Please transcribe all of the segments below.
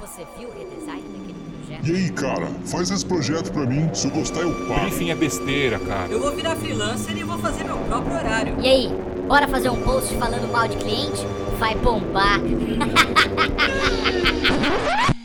Você viu o redesign daquele projeto? E aí, cara, faz esse projeto pra mim. Se eu gostar, eu pago. Enfim, é besteira, cara. Eu vou virar freelancer e vou fazer meu próprio horário. E aí, bora fazer um post falando mal de cliente? Vai bombar.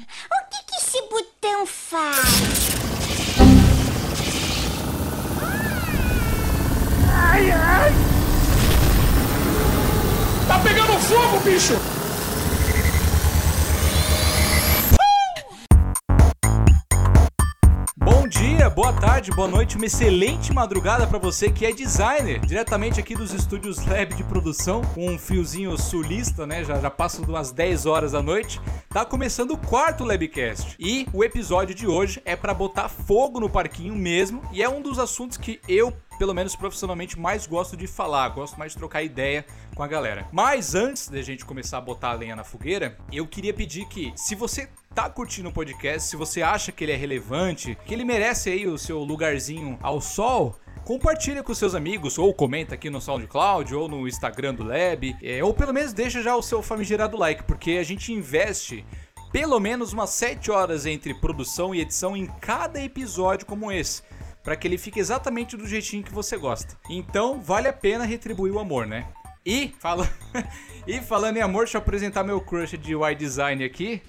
tarde, boa noite, uma excelente madrugada pra você que é designer, diretamente aqui dos estúdios Lab de produção, com um fiozinho sulista, né? Já, já passa umas 10 horas da noite. Tá começando o quarto Labcast. E o episódio de hoje é pra botar fogo no parquinho mesmo, e é um dos assuntos que eu pelo menos profissionalmente, mais gosto de falar, gosto mais de trocar ideia com a galera. Mas antes da gente começar a botar a lenha na fogueira, eu queria pedir que, se você tá curtindo o podcast, se você acha que ele é relevante, que ele merece aí o seu lugarzinho ao sol, compartilha com seus amigos, ou comenta aqui no SoundCloud, ou no Instagram do Lab, é, ou pelo menos deixa já o seu famigerado like, porque a gente investe pelo menos umas 7 horas entre produção e edição em cada episódio como esse para que ele fique exatamente do jeitinho que você gosta. Então, vale a pena retribuir o amor, né? E, fala... e falando em amor, deixa eu apresentar meu crush de UI design aqui.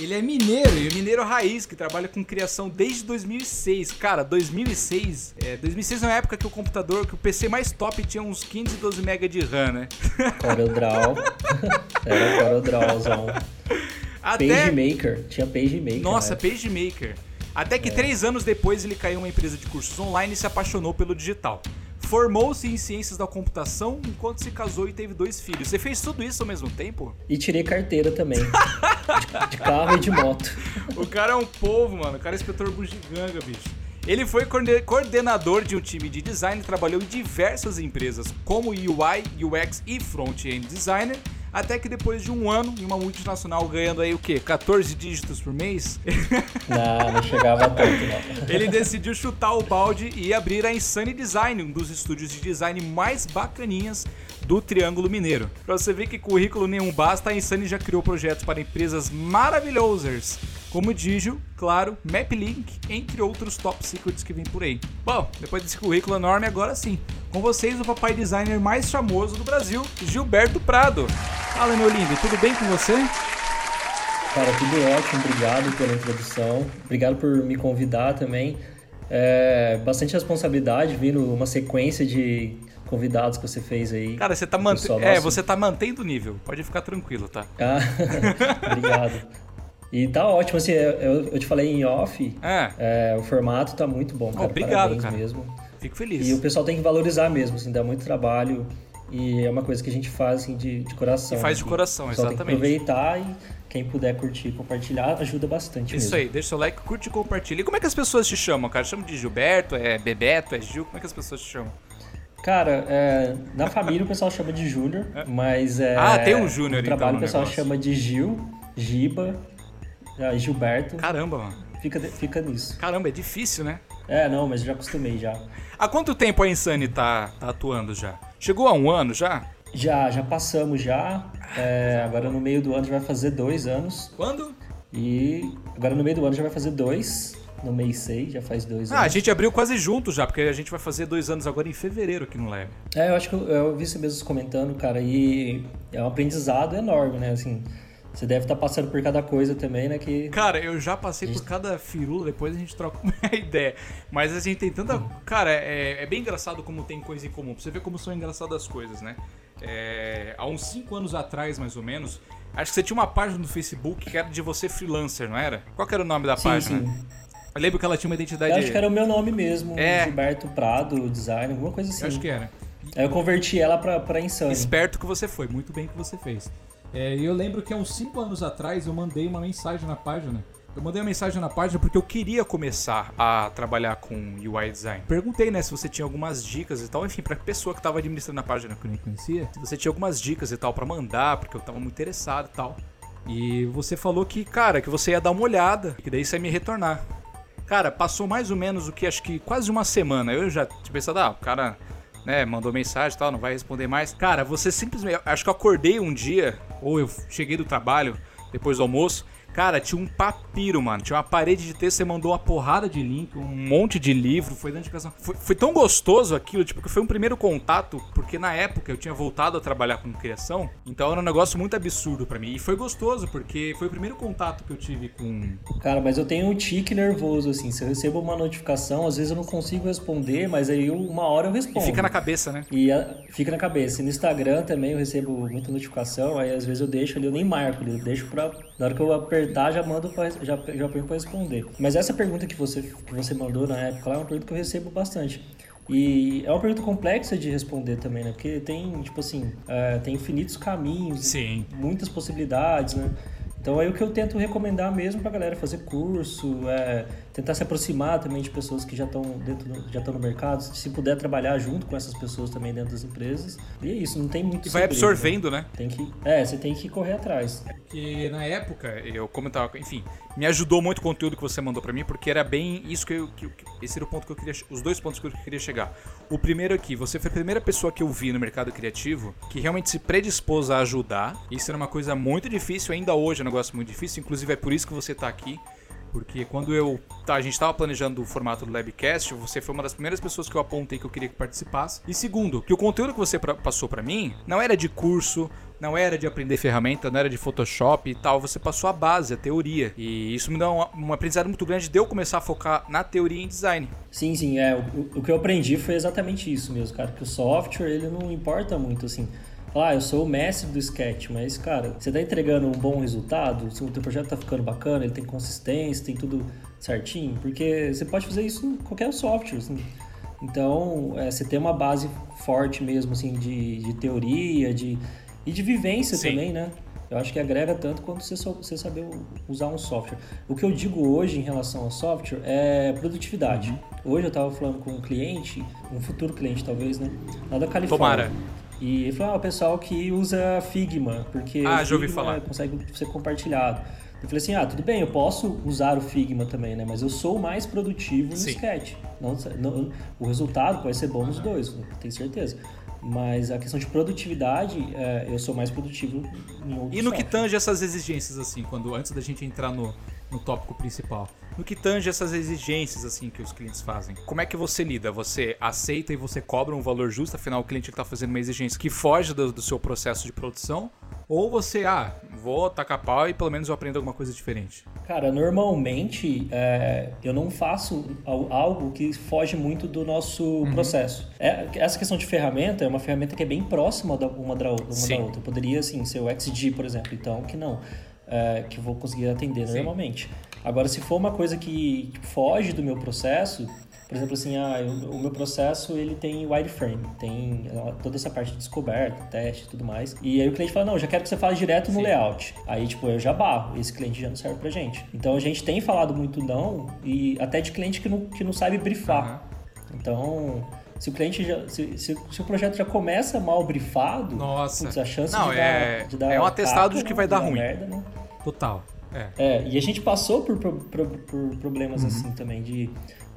Ele é mineiro, e mineiro raiz, que trabalha com criação desde 2006. Cara, 2006, é, 2006 é uma época que o computador, que o PC mais top tinha uns 15 e 12 MB de RAM, né? CorelDRAW. Era CorelDRAWzão. Até... PageMaker. Tinha PageMaker. Nossa, né? PageMaker. Até que três anos depois ele caiu em uma empresa de cursos online e se apaixonou pelo digital. Formou-se em ciências da computação enquanto se casou e teve dois filhos. Você fez tudo isso ao mesmo tempo? E tirei carteira também. de, carro e de moto. O cara é um povo, mano. O cara é inspetor bugiganga, bicho. Ele foi coorde- coordenador de um time de design trabalhou em diversas empresas, como UI, UX e front-end designer, até que depois de um ano em uma multinacional ganhando aí o quê? 14 dígitos por mês? Não, não chegava tanto, não. Ele decidiu chutar o balde e abrir a Insane Design, um dos estúdios de design mais bacaninhas do Triângulo Mineiro. Pra você ver que currículo nenhum basta, a Insane já criou projetos para empresas maravilhosas, como Digio, claro, MapLink, entre outros top secrets que vem por aí. Bom, depois desse currículo enorme, agora sim, com vocês o papai designer mais famoso do Brasil, Gilberto Prado. Fala, meu lindo, tudo bem com você? Cara, tudo ótimo. Obrigado pela introdução. Obrigado por me convidar também. É, bastante responsabilidade vindo uma sequência de convidados que você fez aí. Cara, você tá, mant... É, você tá mantendo o nível, pode ficar tranquilo, tá? Ah, obrigado. E tá ótimo, assim, eu, eu te falei em off, É, é, o formato tá muito bom, cara. Obrigado, Parabéns cara. mesmo. Fico feliz. E o pessoal tem que valorizar mesmo, assim, dá muito trabalho e é uma coisa que a gente faz assim, de, de coração. E faz de né? coração, o pessoal exatamente. Tem que aproveitar e quem puder curtir e compartilhar ajuda bastante Isso mesmo. aí, deixa seu like, curte e compartilha. E como é que as pessoas te chamam, cara? Chamam de Gilberto, é Bebeto, é Gil? Como é que as pessoas te chamam? Cara, é, na família o pessoal chama de Júnior, mas é, Ah, tem um Júnior, no então, trabalho no o pessoal negócio. chama de Gil, Giba, ah, Gilberto, Caramba, mano. Fica, fica nisso. Caramba, é difícil, né? É, não, mas já acostumei já. Há quanto tempo a Insane tá, tá atuando já? Chegou a um ano já? Já, já passamos já, é, agora no meio do ano já vai fazer dois anos. Quando? E agora no meio do ano já vai fazer dois. No mês 6 já faz dois Ah, a anos. gente abriu quase junto já, porque a gente vai fazer dois anos agora em fevereiro aqui no Lab. É, eu acho que eu, eu vi você mesmo comentando, cara, e é um aprendizado enorme, né? Assim, você deve estar passando por cada coisa também, né? Que. Cara, eu já passei por cada firula, depois a gente troca uma ideia. Mas a gente tem tanta. Cara, é, é bem engraçado como tem coisa em comum. Pra você ver como são engraçadas as coisas, né? É, há uns 5 anos atrás, mais ou menos, acho que você tinha uma página no Facebook que era de você freelancer, não era? Qual era o nome da Sim, página? sim. Eu lembro que ela tinha uma identidade. Eu acho que era o meu nome mesmo, É. Gilberto Prado, design, alguma coisa assim. Eu acho que era. Aí eu converti ela pra, pra Insane. Esperto que você foi, muito bem que você fez. É, E eu lembro que há uns 5 anos atrás eu mandei uma mensagem na página. Eu mandei uma mensagem na página porque eu queria começar a trabalhar com UI design. Perguntei, né, se você tinha algumas dicas e tal, enfim, pra pessoa que tava administrando a página que eu nem conhecia, se você tinha algumas dicas e tal pra mandar, porque eu tava muito interessado e tal. E você falou que, cara, que você ia dar uma olhada, que daí você ia me retornar. Cara, passou mais ou menos o que acho que quase uma semana. Eu já tinha pensado, ah, o cara, né, mandou mensagem e tal, não vai responder mais. Cara, você simplesmente. Acho que eu acordei um dia ou eu cheguei do trabalho depois do almoço, Cara, tinha um papiro, mano. Tinha uma parede de texto, você mandou uma porrada de link, um monte de livro, foi de casa. Foi, foi, tão gostoso aquilo, tipo, que foi um primeiro contato, porque na época eu tinha voltado a trabalhar com criação, então era um negócio muito absurdo para mim. E foi gostoso, porque foi o primeiro contato que eu tive com. Cara, mas eu tenho um tique nervoso, assim. Se eu recebo uma notificação, às vezes eu não consigo responder, mas aí uma hora eu respondo. E fica na cabeça, né? E a, fica na cabeça. E no Instagram também eu recebo muita notificação, aí às vezes eu deixo ali, eu nem marco eu deixo pra. Na hora que eu apertar já mando pra, já, já ponho pra responder. Mas essa pergunta que você, que você mandou na época lá é uma pergunta que eu recebo bastante. E é uma pergunta complexa de responder também, né? Porque tem, tipo assim, é, tem infinitos caminhos, Sim. muitas possibilidades, né? Então aí o que eu tento recomendar mesmo pra galera fazer curso, é, tentar se aproximar também de pessoas que já estão dentro já estão no mercado, se puder trabalhar junto com essas pessoas também dentro das empresas. E é isso, não tem muito E vai segredo, absorvendo, né? Tem que, é, você tem que correr atrás. Porque na época, eu comentava, enfim, me ajudou muito o conteúdo que você mandou para mim, porque era bem isso que eu. Que, esse era o ponto que eu queria. Os dois pontos que eu queria chegar. O primeiro aqui, você foi a primeira pessoa que eu vi no mercado criativo que realmente se predispôs a ajudar. Isso era uma coisa muito difícil, ainda hoje é um negócio muito difícil, inclusive é por isso que você tá aqui. Porque quando eu. Tá, a gente estava planejando o formato do Labcast, você foi uma das primeiras pessoas que eu apontei que eu queria que participasse. E segundo, que o conteúdo que você pra, passou para mim não era de curso, não era de aprender ferramenta, não era de Photoshop e tal. Você passou a base, a teoria. E isso me dá um, um aprendizado muito grande de eu começar a focar na teoria em design. Sim, sim. É, o, o que eu aprendi foi exatamente isso mesmo, cara. Que o software, ele não importa muito, assim ah, eu sou o mestre do sketch, mas, cara, você tá entregando um bom resultado, se o teu projeto tá ficando bacana, ele tem consistência, tem tudo certinho, porque você pode fazer isso em qualquer software, assim. Então, é, você tem uma base forte mesmo, assim, de, de teoria, de, e de vivência Sim. também, né? Eu acho que agrega tanto quanto você, você saber usar um software. O que eu digo hoje em relação ao software é produtividade. Uhum. Hoje eu estava falando com um cliente, um futuro cliente talvez, né? Lá da Califórnia. Tomara. E ele falou, ah, o pessoal que usa Figma, porque ah, já ouvi falar. consegue ser compartilhado. Eu falei assim, ah, tudo bem, eu posso usar o Figma também, né? Mas eu sou mais produtivo no Sim. Sketch. Não, não, o resultado pode ser bom nos dois, tenho certeza. Mas a questão de produtividade, é, eu sou mais produtivo em outros E no software. que tange essas exigências, assim, quando antes da gente entrar no, no tópico principal. No que tange essas exigências assim que os clientes fazem, como é que você lida? Você aceita e você cobra um valor justo, afinal o cliente está fazendo uma exigência que foge do, do, seu processo de produção? Ou você, ah, vou tacar pau e pelo menos eu aprendo alguma coisa diferente? Cara, normalmente é, eu não faço algo que foge muito do nosso uhum. processo. É, essa questão de ferramenta é uma ferramenta que é bem próxima da, uma, da, uma da outra. Poderia, assim, ser o XG, por exemplo, então que não. É, que eu vou conseguir atender Sim. normalmente. Agora, se for uma coisa que tipo, foge do meu processo, por exemplo, assim, ah, o meu processo ele tem wireframe, tem toda essa parte de descoberta, teste e tudo mais. E aí o cliente fala, não, já quero que você fale direto no Sim. layout. Aí, tipo, eu já barro, esse cliente já não serve pra gente. Então a gente tem falado muito não, e até de cliente que não, que não sabe brifar. Uhum. Então, se o cliente já. Se, se, se, o projeto já começa mal brifado, Nossa. Putz, a chance não, de, é, dar, de dar. É um atestado de que vai dar, dar ruim. Merda, né? Total. É. é. e a gente passou por, por, por, problemas uhum. assim também, de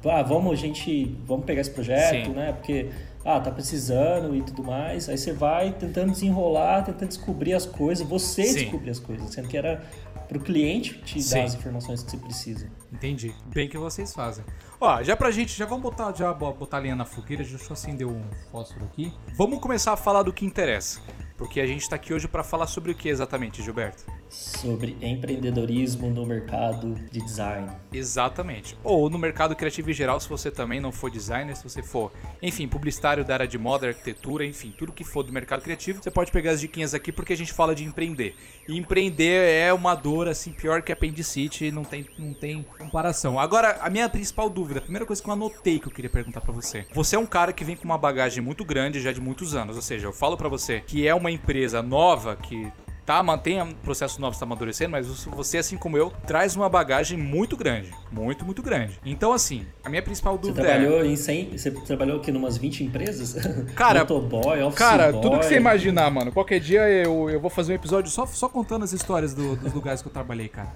ah, vamos, a gente, vamos pegar esse projeto, Sim. né? Porque, ah, tá precisando e tudo mais. Aí você vai tentando desenrolar, tentando descobrir as coisas, você Sim. descobrir as coisas, sendo que era pro cliente te Sim. dar as informações que você precisa. Entendi. Bem que vocês fazem. Ó, já pra gente, já vamos botar, já botar a linha na fogueira, deixa eu acender um fósforo aqui. Vamos começar a falar do que interessa. Porque a gente está aqui hoje para falar sobre o que exatamente, Gilberto? Sobre empreendedorismo no mercado de design. Exatamente. Ou no mercado criativo em geral, se você também não for designer, se você for, enfim, publicitário da área de moda, arquitetura, enfim, tudo que for do mercado criativo, você pode pegar as diquinhas aqui porque a gente fala de empreender. E empreender é uma dor assim pior que apendicite, não tem, não tem comparação. Agora, a minha principal dúvida, a primeira coisa que eu anotei que eu queria perguntar para você. Você é um cara que vem com uma bagagem muito grande já de muitos anos, ou seja, eu falo para você que é uma uma empresa nova que tá, mantém o processo novo está amadurecendo, mas você, assim como eu, traz uma bagagem muito grande. Muito, muito grande. Então, assim, a minha principal dúvida você trabalhou é... Em 100, você trabalhou aqui em umas 20 empresas? Cara, Motoboy, office cara boy. tudo que você imaginar, mano. Qualquer dia eu, eu vou fazer um episódio só, só contando as histórias do, dos lugares que eu trabalhei, cara.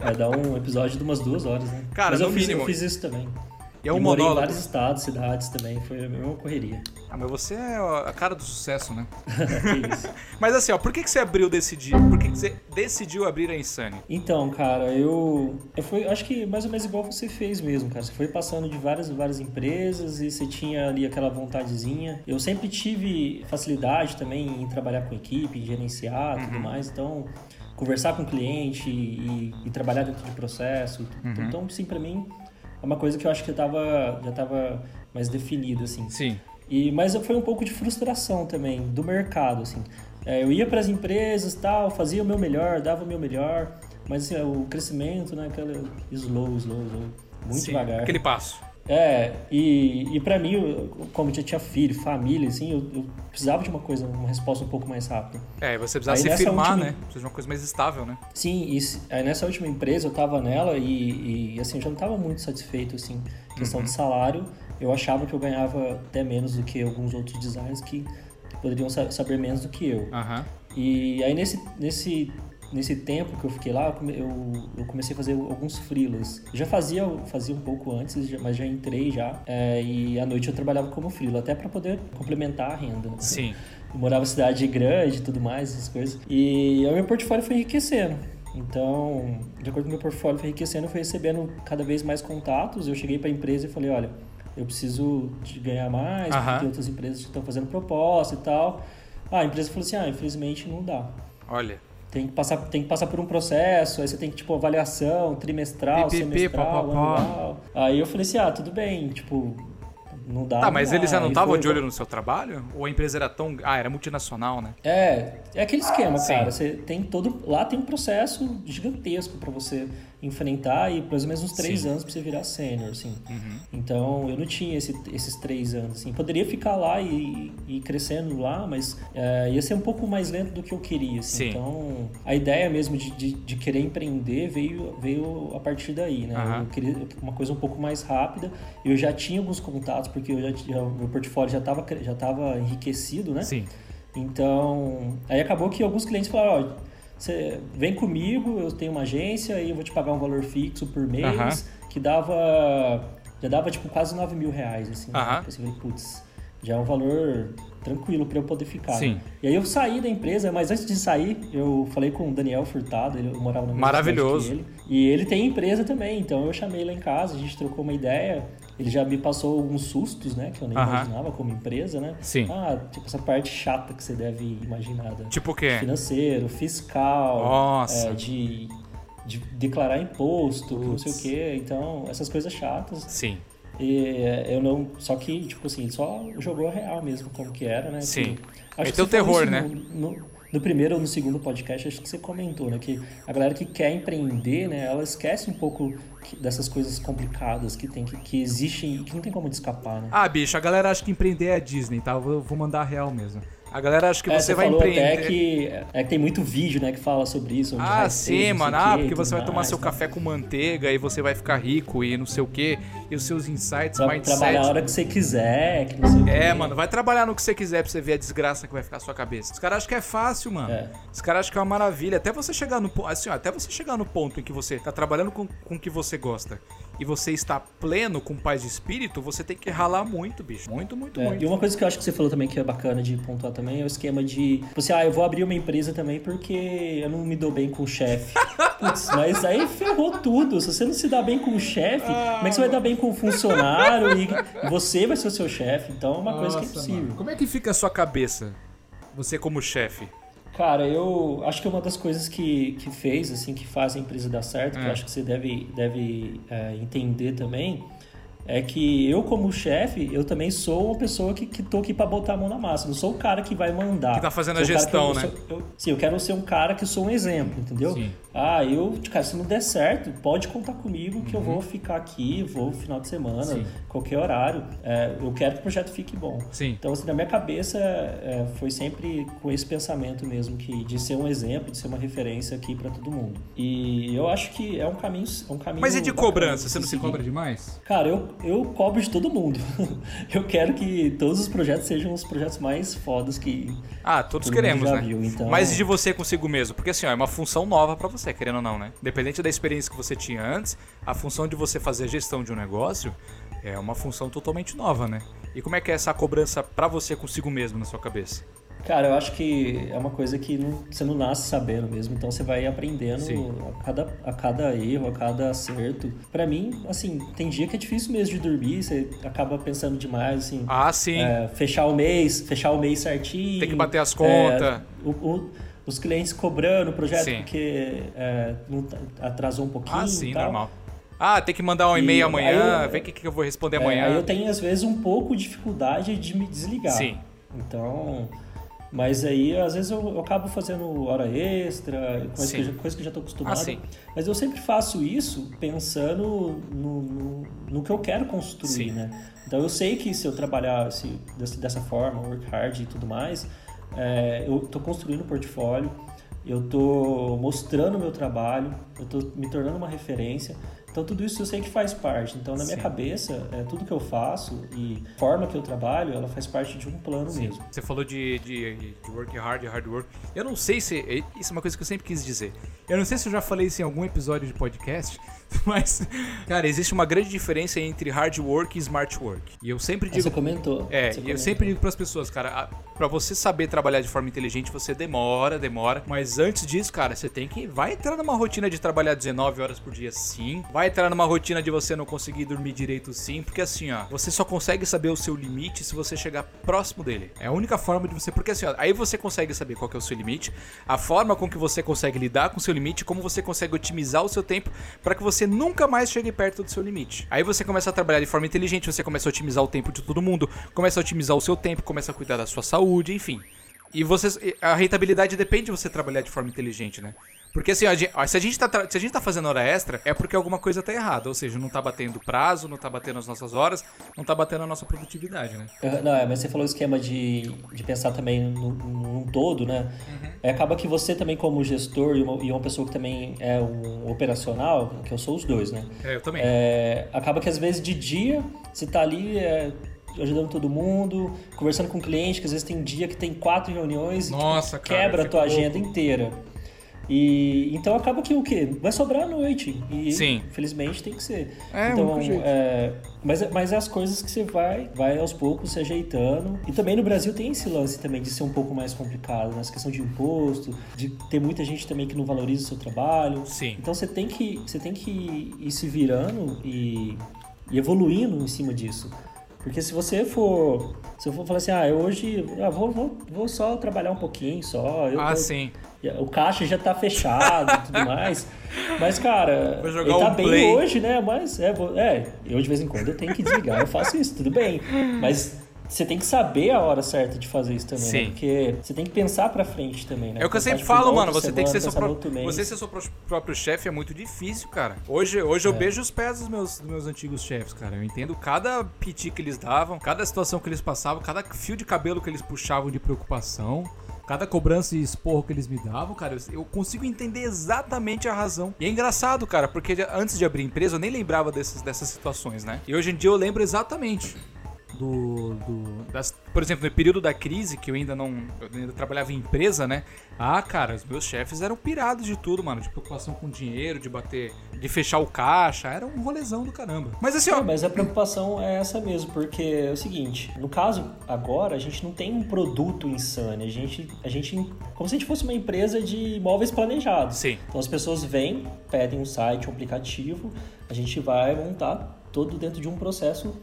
Vai dar um episódio de umas duas horas, né? Cara, Mas no eu fiz, mínimo. eu fiz isso também. E é um e morei em monólogo. vários estados, cidades também, foi a mesma correria. Ah, mas você é a cara do sucesso, né? Que isso. Mas assim, ó, por que, que você abriu decidir? Por que, que você decidiu abrir a Insane? Então, cara, eu, eu fui, acho que mais ou menos igual você fez mesmo, cara. Você foi passando de várias várias empresas e você tinha ali aquela vontadezinha. Eu sempre tive facilidade também em trabalhar com equipe, em gerenciar, Uhum. tudo mais. Então, conversar com o cliente e, e trabalhar dentro de processo. Uhum. Então, sim, pra mim é uma coisa que eu acho que eu tava, já tava mais definido, assim. Sim. E, mas foi um pouco de frustração também do mercado, assim. É, eu ia para as empresas tal, fazia o meu melhor, dava o meu melhor, mas assim, o crescimento, né, aquela slow, slow, slow, muito Sim, devagar. Aquele passo. É, e, e para mim, eu- como eu já tinha filho, família, assim, eu, eu precisava de uma coisa, uma resposta um pouco mais rápida. É, e você precisa Aí se firmar, última- né? Precisa de uma coisa mais estável, né? Sim, e aí nessa última empresa eu tava nela e, e, assim, eu já não tava muito satisfeito, assim, questão de salário. Eu achava que eu ganhava até menos do que alguns outros designers que, poderiam sa- saber menos do que eu. Aham. E aí nesse, nesse, nesse tempo que eu fiquei lá, eu eu, comecei a fazer alguns freelas. Já fazia, fazia um pouco antes, mas já entrei já. É, e à noite eu trabalhava como freela, até para poder complementar a renda. né? Sim. Eu morava em cidade grande e tudo mais, essas coisas. E o meu portfólio foi enriquecendo. Então, de acordo com o meu portfólio foi enriquecendo, eu fui recebendo cada vez mais contatos. Eu cheguei para a empresa e falei, olha, eu preciso de ganhar mais, Aham. porque tem outras empresas que estão fazendo proposta e tal. Ah, a empresa falou assim, ah, infelizmente não dá. Olha. Tem que passar, tem que passar por um processo, aí você tem que, tipo, avaliação trimestral, Pipipi, semestral, papapá. anual. Aí eu falei assim, ah, tudo bem, tipo, não dá. Tá, mas dá. eles já não estavam de olho no seu trabalho? Ou a empresa era tão. Ah, era multinacional, né? É, é aquele esquema, Sim. cara. Você tem todo. Lá tem um processo gigantesco pra você enfrentar e ou menos uns três Sim. anos pra você virar sênior, assim. Uhum. Então eu não tinha esse- esses três anos, assim. Poderia ficar lá e, e crescendo lá, mas é, ia ser um pouco mais lento do que eu queria, assim. Sim. Então a ideia mesmo de, de, de querer empreender veio, veio a partir daí, né? Aham. Eu queria uma coisa um pouco mais rápida. Eu já tinha alguns contatos, porque eu já, tinha- meu portfólio já estava já tava enriquecido, né? Sim. Então, aí acabou que alguns clientes falaram, ó, você vem comigo, eu tenho uma agência e eu vou te pagar um valor fixo por mês, que dava, já dava tipo quase 9 mil reais, assim. Assim, eu falei, putz, já é um valor tranquilo para eu poder ficar. né? Sim. E aí eu saí da empresa, mas antes de sair, eu falei com o Daniel Furtado, ele morava na mesma Maravilhoso. que ele. E ele tem empresa também, então eu chamei ele lá em casa, a gente trocou uma ideia. Ele já me passou alguns sustos, né? Que eu nem Aham. imaginava como empresa, né? Sim. Ah, tipo essa parte chata que você deve imaginar. né? Tipo o quê? Financeiro, fiscal, Nossa. é, de, de declarar imposto, não sei o quê. Então, essas coisas chatas. Sim. E é, eu não. Só que, tipo assim, ele só jogou real mesmo como que era, né? Sim. Que- acho Meteu falou terror, né? No, no- no primeiro ou no segundo podcast, acho que você comentou, né? Que a galera que quer empreender, né? Ela esquece um pouco dessas coisas complicadas que, tem, que, que existem e que não tem como escapar, né? Ah, bicho, a galera acha que empreender é Disney, tá? Eu vou, mandar real mesmo. A galera acha que É, você vai falou empreender. até que, é que tem muito vídeo, né, que fala sobre isso. Ah, vai sim, sei mano. Ah, quê, porque você vai tomar mais, seu né? café com manteiga e você vai ficar rico e não sei o quê. E os seus insights, mindset. trabalhar a hora que você quiser, que não sei o É, quê. mano, vai trabalhar no que você quiser pra você ver a desgraça que vai ficar na sua cabeça. Os caras acham que é fácil, mano. É. Os caras acham que é uma maravilha. Até você chegar no assim, ó, até você chegar no ponto em que você tá trabalhando com, com o que você gosta e você está pleno com paz de espírito, você tem que ralar muito, bicho. Muito, muito, É, muito. e uma coisa que eu acho que você falou também que é bacana de pontuar também é o esquema de, tipo assim, ah, eu vou abrir uma empresa também porque eu não me dou bem com o chefe. Putz, mas aí ferrou tudo. Se você não se dá bem com o chefe, como é que você vai dar bem com o funcionário e você vai ser o seu chefe? Então é uma coisa que é Nossa, impossível. mano. Como é que fica a sua cabeça? Você como chefe. Cara, eu acho que uma das coisas que, que fez, assim, que faz a empresa dar certo, que É. eu acho que você deve, deve é, entender também, é que eu, como chefe, eu também sou uma pessoa que, que tô aqui pra botar a mão na massa. Não sou o cara que vai mandar. Que tá fazendo a gestão, eu- né? sou- eu- sim, eu quero ser um cara que sou um exemplo, entendeu? Sim. Ah, eu, cara, se não der certo, pode contar comigo que eu vou ficar aqui, vou final de semana, Uhum. Sim. qualquer horário. É, eu quero que o projeto fique bom. Sim. Então, assim, na minha cabeça é, foi sempre com esse pensamento mesmo, que de ser um exemplo, de ser uma referência aqui pra todo mundo. E eu acho que é um caminho, é um caminho Mas e de bacana cobrança? Você não se cobra demais? Cara, eu, eu cobro de todo mundo. eu quero que todos os projetos sejam os projetos mais fodas que. Ah, todos Todo queremos, né? viu, então- Mas de você consigo mesmo? Porque assim, ó, é uma função nova pra você, querendo ou não, né? Independente da experiência que você tinha antes, a função de você fazer a gestão de um negócio É uma função totalmente nova, né? E como é que é essa cobrança pra você consigo mesmo na sua cabeça? Cara, eu acho que é uma coisa que não- você não nasce sabendo mesmo, então você vai aprendendo Sim. a cada, a cada erro, a cada acerto. Pra mim, assim, tem dia que é difícil mesmo de dormir, você acaba pensando demais, assim. Ah, sim. é, fechar o mês, fechar o mês certinho. Tem que bater as é, contas. o- o- os clientes cobrando o projeto Sim. porque é, tá- atrasou um pouquinho. ah, sim, normal. Ah, tem que mandar um e-mail amanhã, eu- vê o que, que eu vou responder É, amanhã. eu tenho, às vezes, um pouco de dificuldade de me desligar. Sim. Então. Mas aí, às vezes, eu, eu acabo fazendo hora extra, coisa, que, eu já- coisa que eu já tô acostumado. Ah. Mas eu sempre faço isso pensando no, no, no que eu quero construir, Sim. né? Então eu sei que se eu trabalhar desse- dessa forma, work hard e tudo mais, é, eu tô construindo um portfólio, eu tô mostrando o meu trabalho, eu tô me tornando uma referência. Então tudo isso eu sei que faz parte. Então na minha Sim. cabeça, é, tudo que eu faço e a forma que eu trabalho, ela faz parte de um plano mesmo. Você falou de, de, de work hard, hard work. Eu não sei se. Isso é uma coisa que eu sempre quis dizer. Eu não sei se eu já falei isso em algum episódio de podcast, mas, cara, existe uma grande diferença entre hard work e smart work. E eu sempre Ah, digo. Você comentou. É, você eu comentou. sempre digo pras pessoas, cara, a- pra você saber trabalhar de forma inteligente, você demora, demora. Mas antes disso, cara, você tem que. Vai entrar numa rotina de trabalhar 19 horas por dia, sim. Vai entrar numa rotina de você não conseguir dormir direito, sim. Porque assim, ó, você só consegue saber o seu limite se você chegar próximo dele. É a única forma de você. Porque assim, ó, aí você consegue saber qual é o seu limite, a forma com que você consegue lidar com o seu limite, como você consegue otimizar o seu tempo pra que você nunca mais chegue perto do seu limite. Aí você começa a trabalhar de forma inteligente, você começa a otimizar o tempo de todo mundo, começa a otimizar o seu tempo, começa a cuidar da sua saúde, enfim. E você, a rentabilidade depende de você trabalhar de forma inteligente, né? Porque assim, a gente- ó, se, a gente tá, se a gente tá fazendo hora extra, é porque alguma coisa tá errada. Ou seja, não tá batendo prazo, não tá batendo as nossas horas, não tá batendo a nossa produtividade, né? Eu- Não, é, mas você falou o esquema de, de pensar também no- num todo, né? Uhum. É, acaba que você também, como gestor e uma, e uma pessoa que também é um operacional, que eu sou os dois, né? É, eu também. É, acaba que às vezes de dia você tá ali é, ajudando todo mundo, conversando com o cliente, que às vezes tem dia que tem quatro reuniões e Nossa, cara, quebra a tua fico agenda inteira. E então acaba que o quê? Vai sobrar à noite. E Sim. infelizmente tem que ser. É, então, é, mas, mas é as coisas que você vai, vai aos poucos se ajeitando. E também no Brasil tem esse lance também de ser um pouco mais complicado, nessa questão de imposto, de ter muita gente também que não valoriza o seu trabalho. Sim. Então você tem que, você tem que ir se virando e, e evoluindo em cima disso. Porque se você for. Se eu for falar assim, ah, eu hoje. Ah, vou, vou, vou só trabalhar um pouquinho só. Eu Ah, tô- sim. O caixa já tá fechado e tudo mais. Mas, cara, Vou jogar ele tá um bem play. hoje, né? Mas, é, é, eu de vez em quando eu tenho que desligar, eu faço isso, tudo bem. Mas você tem que saber a hora certa de fazer isso também, Sim. né? Porque você tem que pensar pra frente também, né? É o que eu sempre falo, mano. Você tem que ser semana, seu próprio, você ser seu pró- próprio chefe é muito difícil, cara. Hoje, hoje eu É. beijo os pés dos meus, dos meus antigos chefes, cara. Eu entendo cada piti que eles davam, cada situação que eles passavam, cada fio de cabelo que eles puxavam de preocupação. Cada cobrança e esporro que eles me davam, cara, eu, consigo entender exatamente a razão. E é engraçado, cara, porque antes de abrir empresa eu nem lembrava dessas, dessas situações, né? E hoje em dia eu lembro exatamente do, do- das, por exemplo, no período da crise, que eu ainda não eu ainda trabalhava em empresa, né? Ah, cara, os meus chefes eram pirados de tudo, mano, de preocupação com dinheiro, de bater, de fechar o caixa, era um rolezão do caramba. Mas assim, ó, É, mas a preocupação é essa mesmo, porque é o seguinte, no caso, agora a gente não tem um produto insano, a gente, a gente como se a gente fosse uma empresa de imóveis planejados. Sim. Então as pessoas vêm, pedem um site, um aplicativo, a gente vai montar todo dentro de um processo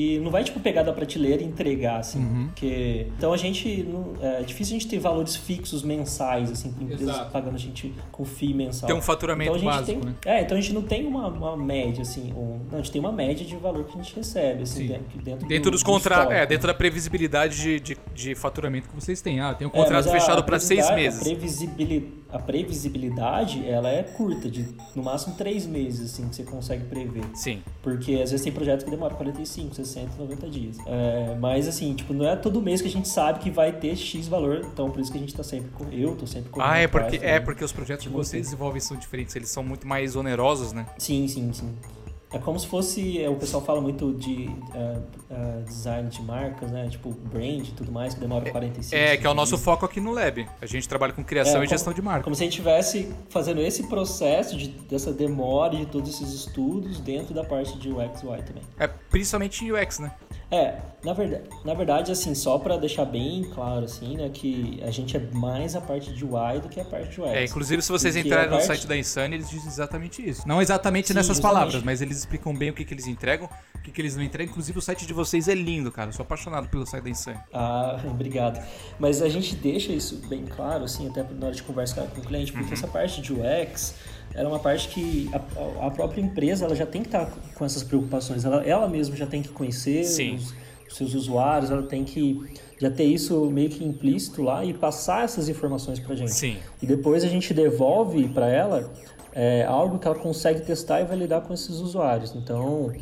e não vai tipo pegar da prateleira e entregar assim, Uhum. porque então a gente não- é difícil a gente ter valores fixos mensais assim, com empresas Exato. pagando a gente com FII mensal. Tem um faturamento Então, a gente básico, tem- né? é, então a gente não tem uma, uma média, assim, um- não, a gente tem uma média de valor que a gente recebe, assim, Sim. dentro, dentro, Dentro do- dos do contratos, é, dentro da previsibilidade de, de, de faturamento que vocês têm. Ah, tem um É, contrato a- fechado para seis previsibilidade- meses. A, previsibili- a previsibilidade, ela é curta, de no máximo três meses, assim, que você consegue prever. Sim. Porque às vezes tem projetos que demoram 45, 60, 90 dias. É, mas assim, tipo, não é todo mês que a gente sabe que vai ter X valor, então por isso que a gente tá sempre com. Eu tô sempre com. Ah, é porque, é porque os projetos que vocês desenvolvem são diferentes, eles são muito mais onerosos, né? Sim, sim, sim. É como se fosse, é, o pessoal fala muito de uh, uh, design de marcas, né? Tipo brand e tudo mais, que demora 45 É, que é o nosso foco aqui no Lab. A gente trabalha com criação É, e como- gestão de marca. Como se a gente estivesse fazendo esse processo de, dessa demora de todos esses estudos dentro da parte de UX UI também. É principalmente em UX, né? É, na verdade, na verdade, assim, só pra deixar bem claro, assim, né, que a gente é mais a parte de UI do que a parte de UX. É, inclusive se vocês Porque entrarem no parte- site da Insane, eles dizem exatamente isso. Não exatamente Sim, nessas justamente. palavras, mas eles explicam bem o que, que eles entregam, o que, que eles não entregam. Inclusive o site de vocês é lindo, cara. Eu sou apaixonado pelo site da Insane. Ah, obrigado. Mas a gente deixa isso bem claro, assim, até na hora de conversar com o cliente, Uhum. porque essa parte de UX era uma parte que a, a própria empresa ela já tem que estar com essas preocupações. Ela, ela mesma já tem que conhecer os, os seus usuários, ela tem que já ter isso meio que implícito lá e passar essas informações pra gente. Sim. E depois a gente devolve para ela é, algo que ela consegue testar e validar com esses usuários. Então,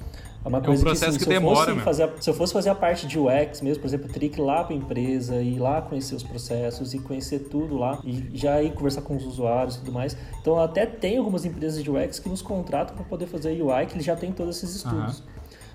é uma coisa processo assim, que se demora, fazer se eu fosse fazer a parte de UX mesmo, por exemplo, eu teria que ir lá para a empresa, ir lá conhecer os processos e conhecer tudo lá e já ir conversar com os usuários e tudo mais. Então, até tem algumas empresas de UX que nos contratam para poder fazer UI, que eles já têm todos esses estudos.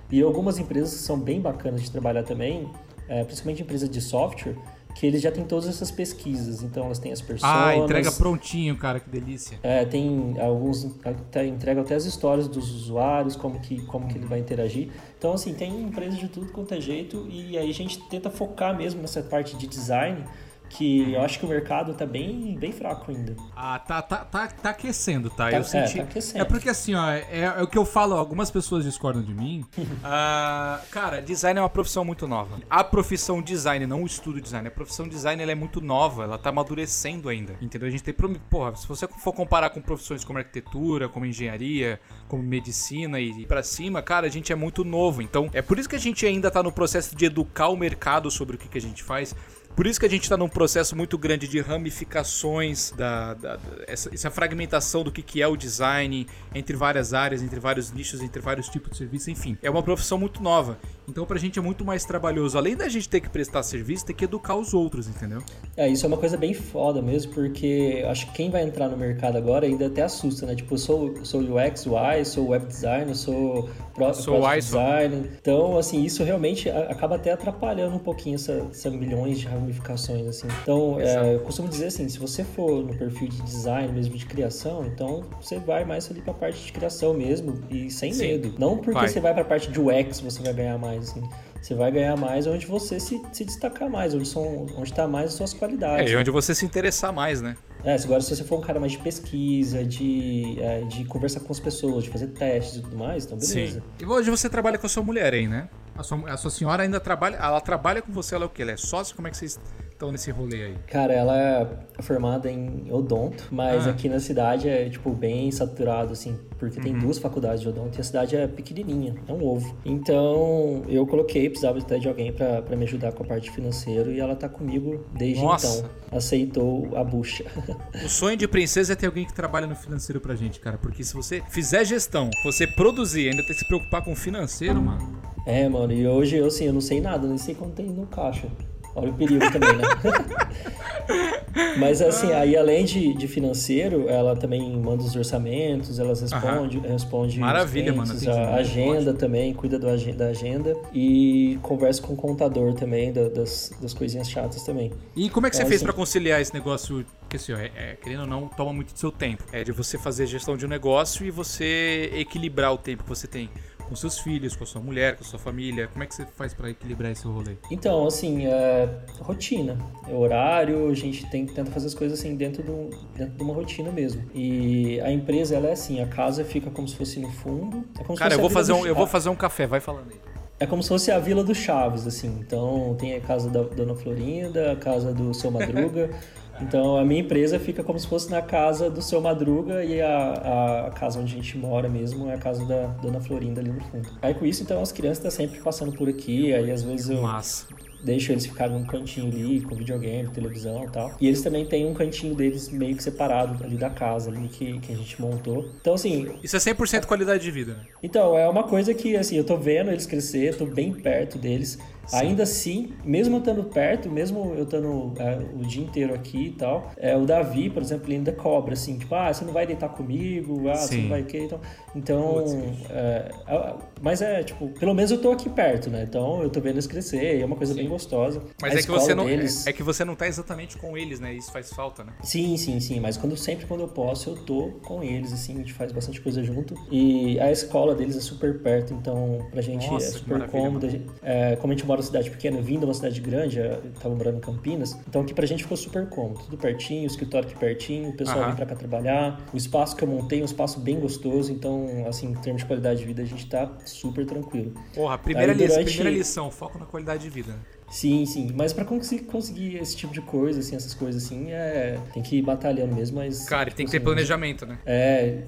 E algumas empresas que são bem bacanas de trabalhar também, é, principalmente empresas de software, que eles já têm todas essas pesquisas. Então, elas têm as personas. Ah, entrega prontinho, cara, que delícia. É, tem alguns até, entregam até as histórias dos usuários, como que, como que ele vai interagir. Então, assim, tem empresas de tudo quanto é jeito e aí a gente tenta focar mesmo nessa parte de design, que eu acho que o mercado tá bem, bem fraco ainda. Ah, tá, tá, tá, tá aquecendo, tá? Tá- eu é, senti. tá aquecendo. É porque assim, ó, é, é o que eu falo, algumas pessoas discordam de mim. Ah, cara, design é uma profissão muito nova. A profissão design, não o estudo design, a profissão design ela é muito nova, ela tá amadurecendo ainda. Entendeu? A gente tem. Porra, se você for comparar com profissões como arquitetura, como engenharia, como medicina e pra cima, cara, a gente é muito novo. Então, é por isso que a gente ainda tá no processo de educar o mercado sobre o que, que a gente faz. Por isso que a gente está num processo muito grande de ramificações, da, da- da- essa, essa fragmentação do que, que é o design entre várias áreas, entre vários nichos, entre vários tipos de serviço, enfim. É uma profissão muito nova. Então pra gente é muito mais trabalhoso. Além da gente ter que prestar serviço, tem que educar os outros, entendeu? É, isso é uma coisa bem foda mesmo, porque acho que quem vai entrar no mercado agora ainda até assusta, né? Tipo, eu sou, sou UX, UI, sou web designer, sou pro, Sou product designer. Então, assim, isso realmente acaba até atrapalhando um pouquinho essa, essa milhões de ramificações, assim. Então, é, eu costumo dizer assim, se você for no perfil de design mesmo, de criação, então você vai mais ali pra parte de criação mesmo e sem Sim, medo. Não porque vai. você vai pra parte de UX você vai ganhar mais, assim. Você vai ganhar mais onde você se, se destacar mais, onde, são, onde tá mais as suas qualidades. É, e onde você se interessar mais, né? É, agora se você for um cara mais de pesquisa, de, é, de conversar com as pessoas, de fazer testes e tudo mais, então beleza. E hoje você trabalha com a sua mulher aí, né? A sua, a sua senhora ainda trabalha. Ela trabalha com você, ela é o quê? Ela é sócia? Como é que vocês estão nesse rolê aí? Cara, ela é formada em odonto, mas Ah. aqui na cidade é, tipo, bem saturado, assim, porque tem duas faculdades de odonto e a cidade é pequenininha, é um ovo. Então, eu coloquei, precisava até de alguém pra pra me ajudar com a parte financeira e ela tá comigo desde Nossa. então. Aceitou a bucha. O sonho de princesa é ter alguém que trabalha no financeiro pra gente, cara. Porque se você fizer gestão, você produzir, ainda tem que se preocupar com o financeiro, mano. É, mano, e hoje eu, assim, eu não sei nada, nem sei quanto tem no caixa. Olha o perigo também, né? Mas assim, aí além de, de financeiro, ela também manda os orçamentos, ela responde, responde os Maravilha, mano, clientes, atendimento, a agenda também, cuida do, da agenda e conversa com o contador também, da- das, das coisinhas chatas também. E como é que você fez assim- pra conciliar esse negócio? Que assim, é, é, querendo ou não, toma muito do seu tempo. É de você fazer gestão de um negócio e você equilibrar o tempo que você tem com seus filhos, com a sua mulher, com a sua família. Como é que você faz pra equilibrar esse rolê? Então, assim, é rotina, é horário, a gente tem, tenta fazer as coisas assim dentro, do, dentro de uma rotina mesmo. E a empresa, ela é assim, a casa fica como se fosse no fundo. É Cara, eu vou fazer um, eu vou fazer um café, vai falando aí. É como se fosse a Vila do Chaves, assim. Então tem a casa da Dona Florinda, a casa do Seu Madruga. Então a minha empresa fica como se fosse na casa do Seu Madruga e a, a casa onde a gente mora mesmo é a casa da Dona Florinda ali no fundo. Aí com isso, então as crianças estão sempre passando por aqui, aí às vezes eu Massa. deixo eles ficarem num cantinho ali, com videogame, televisão e tal. E eles também têm um cantinho deles meio que separado ali da casa ali que, que a gente montou. Então assim, Isso é 100% qualidade de vida, né? então, é uma coisa que, assim, eu tô vendo eles crescer, tô bem perto deles. Ainda assim, mesmo eu estando perto, mesmo eu estando é, o dia inteiro aqui e tal, é, o Davi, por exemplo, ele ainda cobra, assim, tipo, ah, você não vai deitar comigo, ah, você Sim. não vai o quê? Então, então é, é, mas é, tipo, pelo menos eu tô aqui perto, né? Então eu tô vendo eles crescer, é uma coisa bem gostosa. Mas A é que você não deles- é, é que você não tá exatamente com eles, né? Isso faz falta, né? Sim, sim, sim, mas quando sempre quando eu posso, eu tô com eles, assim, a gente faz bastante coisa junto. E a escola deles é super perto, então pra gente Nossa, é super cômodo. É, como a gente mora em cidade pequena, vindo de uma cidade grande, eu tava morando em Campinas, então aqui pra gente ficou super cômodo, tudo pertinho, o escritório aqui pertinho, o pessoal Aham. vem pra cá trabalhar, o espaço que eu montei é um espaço bem gostoso, então, assim, em termos de qualidade de vida, a gente tá super tranquilo. Porra, primeira, Aí, li- durante- primeira lição, foco na qualidade de vida. Sim, sim, mas pra conseguir, conseguir esse tipo de coisa, assim, essas coisas assim, é, tem que ir batalhando mesmo, mas... Cara, e tem que ter planejamento, né? É,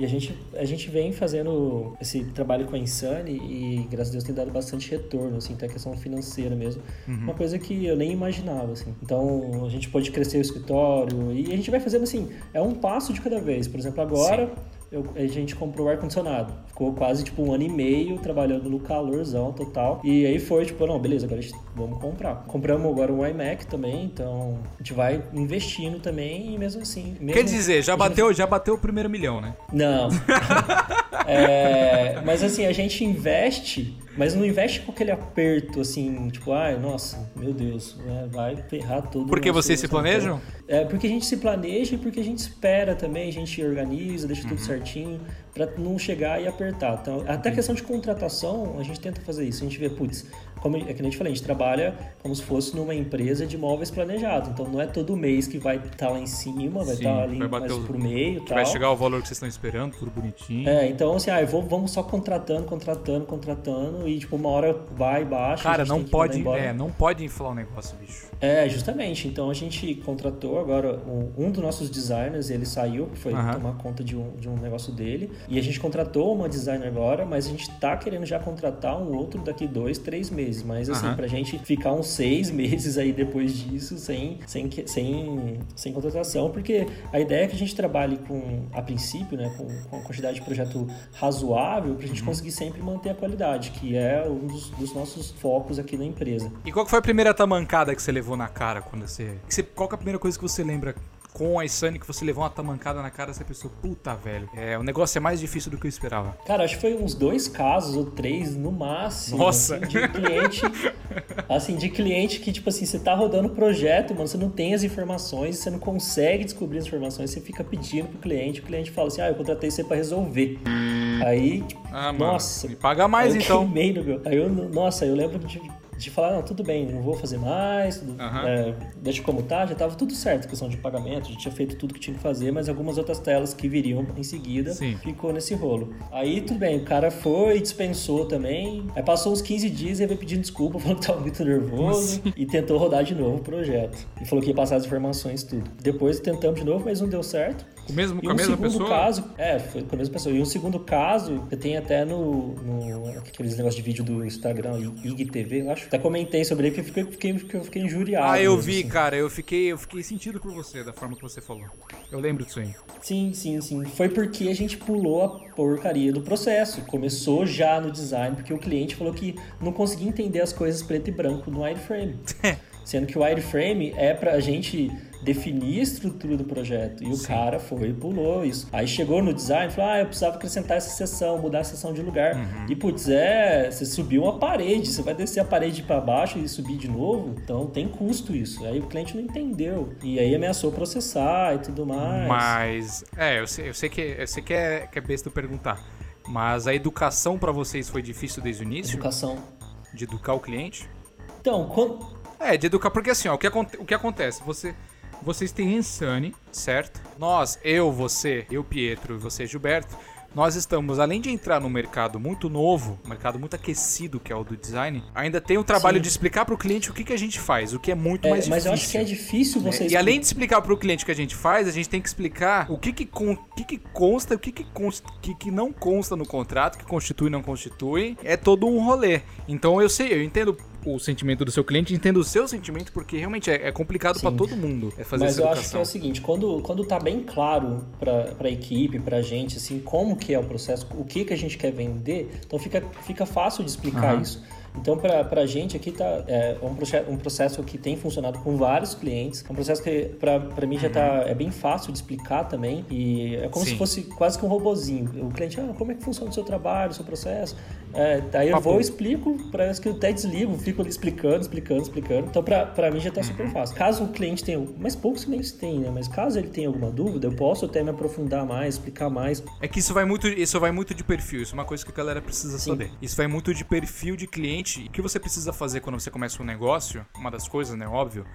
e a gente, a gente vem fazendo esse trabalho com a Insane e, graças a Deus, tem dado bastante retorno, assim, até questão financeira mesmo. Uma coisa que eu nem imaginava, assim. Então, a gente pode crescer o escritório e a gente vai fazendo, assim, é um passo de cada vez. Por exemplo, agora... eu- a gente comprou o ar-condicionado. Ficou quase tipo um ano e meio trabalhando no calorzão total. E aí foi tipo, não, beleza, agora a gente, vamos comprar. Compramos agora um iMac também, então a gente vai investindo também e mesmo assim. mesmo- Quer dizer, já a gente- bateu, já bateu o primeiro milhão, né? não. É, mas assim, a gente investe, mas não investe com aquele aperto assim, tipo, ai, nossa, meu Deus, né, vai ferrar tudo. Porque vocês se planejam? É, porque a gente se planeja e porque a gente espera também, a gente organiza, deixa Uhum. tudo certinho, pra não chegar e apertar. Então, até a questão de contratação, a gente tenta fazer isso. A gente vê, putz, como é que a gente falei, a gente trabalha como se fosse numa empresa de móveis planejado. Então, não é todo mês que vai estar lá em cima, vai estar ali vai bater mais pro meio Que tal. vai chegar o valor que vocês estão esperando, tudo bonitinho. É, então assim, ah, vou, vamos só contratando, contratando, contratando e tipo, uma hora vai, baixa. Cara, não pode, é, não pode inflar o negócio, bicho. É, justamente. Então a gente contratou agora um, um dos nossos designers, ele saiu, foi Aham. tomar conta de um, de um negócio dele. E a gente contratou uma designer agora, mas a gente tá querendo já contratar um outro daqui dois, três meses. Mas assim, Aham. pra gente ficar uns seis meses aí depois disso sem, sem, sem, sem contratação, porque a ideia é que a gente trabalhe com, a princípio, né, com, com uma quantidade de projeto razoável pra Uhum. gente conseguir sempre manter a qualidade, que é um dos, dos nossos focos aqui na empresa. E qual foi a primeira tamancada que você levou na cara quando você. você- qual que é a primeira coisa que você lembra com a Sunny que você levou uma tamancada na cara e você pensou, puta, velho, é, o negócio é mais difícil do que eu esperava. Cara, acho que foi uns dois casos ou três no máximo. Nossa. assim, de cliente. assim, de cliente que, tipo assim, você tá rodando o projeto, mano, você não tem as informações, você não consegue descobrir as informações, você fica pedindo pro cliente, o cliente fala assim, ah, eu contratei você pra resolver. Aí, tipo, Ah, mano, nossa. me paga mais eu então. meu- Aí eu, nossa, eu lembro de, de falar, não, tudo bem, não vou fazer mais, tudo- Aham. é, deixa como tá, já tava tudo certo, questão de pagamento, já tinha feito tudo que tinha que fazer, mas algumas outras telas que viriam em seguida Sim. ficou nesse rolo. Aí tudo bem, o cara foi, dispensou também, aí passou uns 15 dias e ele veio pedindo desculpa, falou que tava muito nervoso e tentou rodar de novo o projeto. E falou que ia passar as informações tudo. Depois tentamos de novo, mas não deu certo. O mesmo, E com a um mesma pessoa? caso, é, foi com a mesma pessoa. E um segundo caso, eu tenho até no, no aqueles negócios de vídeo do Instagram, IGTV, eu acho. Até comentei sobre ele porque eu fiquei, fiquei, eu fiquei injuriado. Ah, eu vi, assim. cara, eu fiquei, eu fiquei sentido por você, da forma que você falou. Eu lembro disso aí. Sim, sim, sim. Foi porque a gente pulou a porcaria do processo. Começou já no design, porque o cliente falou que não conseguia entender as coisas preto e branco no wireframe. Sendo que o wireframe é pra gente definir a estrutura do projeto. E o Sim. cara foi e pulou isso. Aí chegou no design e falou: Ah, eu precisava acrescentar essa seção, mudar a seção de lugar. Uhum. E putz, é, você subiu uma parede, você vai descer a parede para baixo e subir de novo. Então tem custo isso. Aí o cliente não entendeu. E aí ameaçou processar e tudo mais. Mas, é, eu sei, eu sei que, eu sei que, é, que é besta perguntar. Mas a educação pra vocês foi difícil desde o início? Educação. De educar o cliente? Então, quando. É, de educar, porque assim, ó, o que, o que acontece? Você, vocês têm Insane, certo? Nós, eu, você, eu, Pietro e você, Gilberto, nós estamos, além de entrar num mercado muito novo, um mercado muito aquecido, que é o do design, ainda tem o trabalho Sim. de explicar pro cliente o que, que a gente faz, o que é muito É, mais mas difícil. eu acho que é difícil você E além de explicar pro cliente o que a gente faz, a gente tem que explicar o que que, con- o que, que consta, o que que, const- que que não consta no contrato, que constitui e não constitui. É todo um rolê. Então eu sei, eu entendo o sentimento do seu cliente, entendo o seu sentimento, porque realmente é, é complicado Sim. todo mundo é fazer Mas essa eu acho que é o seguinte, quando, quando tá bem claro pra, pra equipe, pra gente, assim, como que é o processo, o que que a gente quer vender, então fica, fica fácil de explicar Aham. isso. Então, para a gente aqui tá é um, processo, um processo que tem funcionado com vários clientes. É um processo que para mim já tá é bem fácil de explicar também e é como Sim. se fosse quase que um robozinho. O cliente, ah, como é que funciona o seu trabalho, o seu processo? É, aí eu vou, explico, parece que eu até desligo, fico ali explicando, explicando, explicando. Então, para mim já tá super fácil. Caso o cliente tenha, mas poucos clientes têm, né? Mas caso ele tenha alguma dúvida, eu posso até me aprofundar mais, explicar mais. É que isso vai muito, isso vai muito de perfil, isso é uma coisa que a galera precisa Sim. saber. Isso vai muito de perfil de cliente. O que você precisa fazer quando você começa um negócio, uma das coisas, né, óbvio,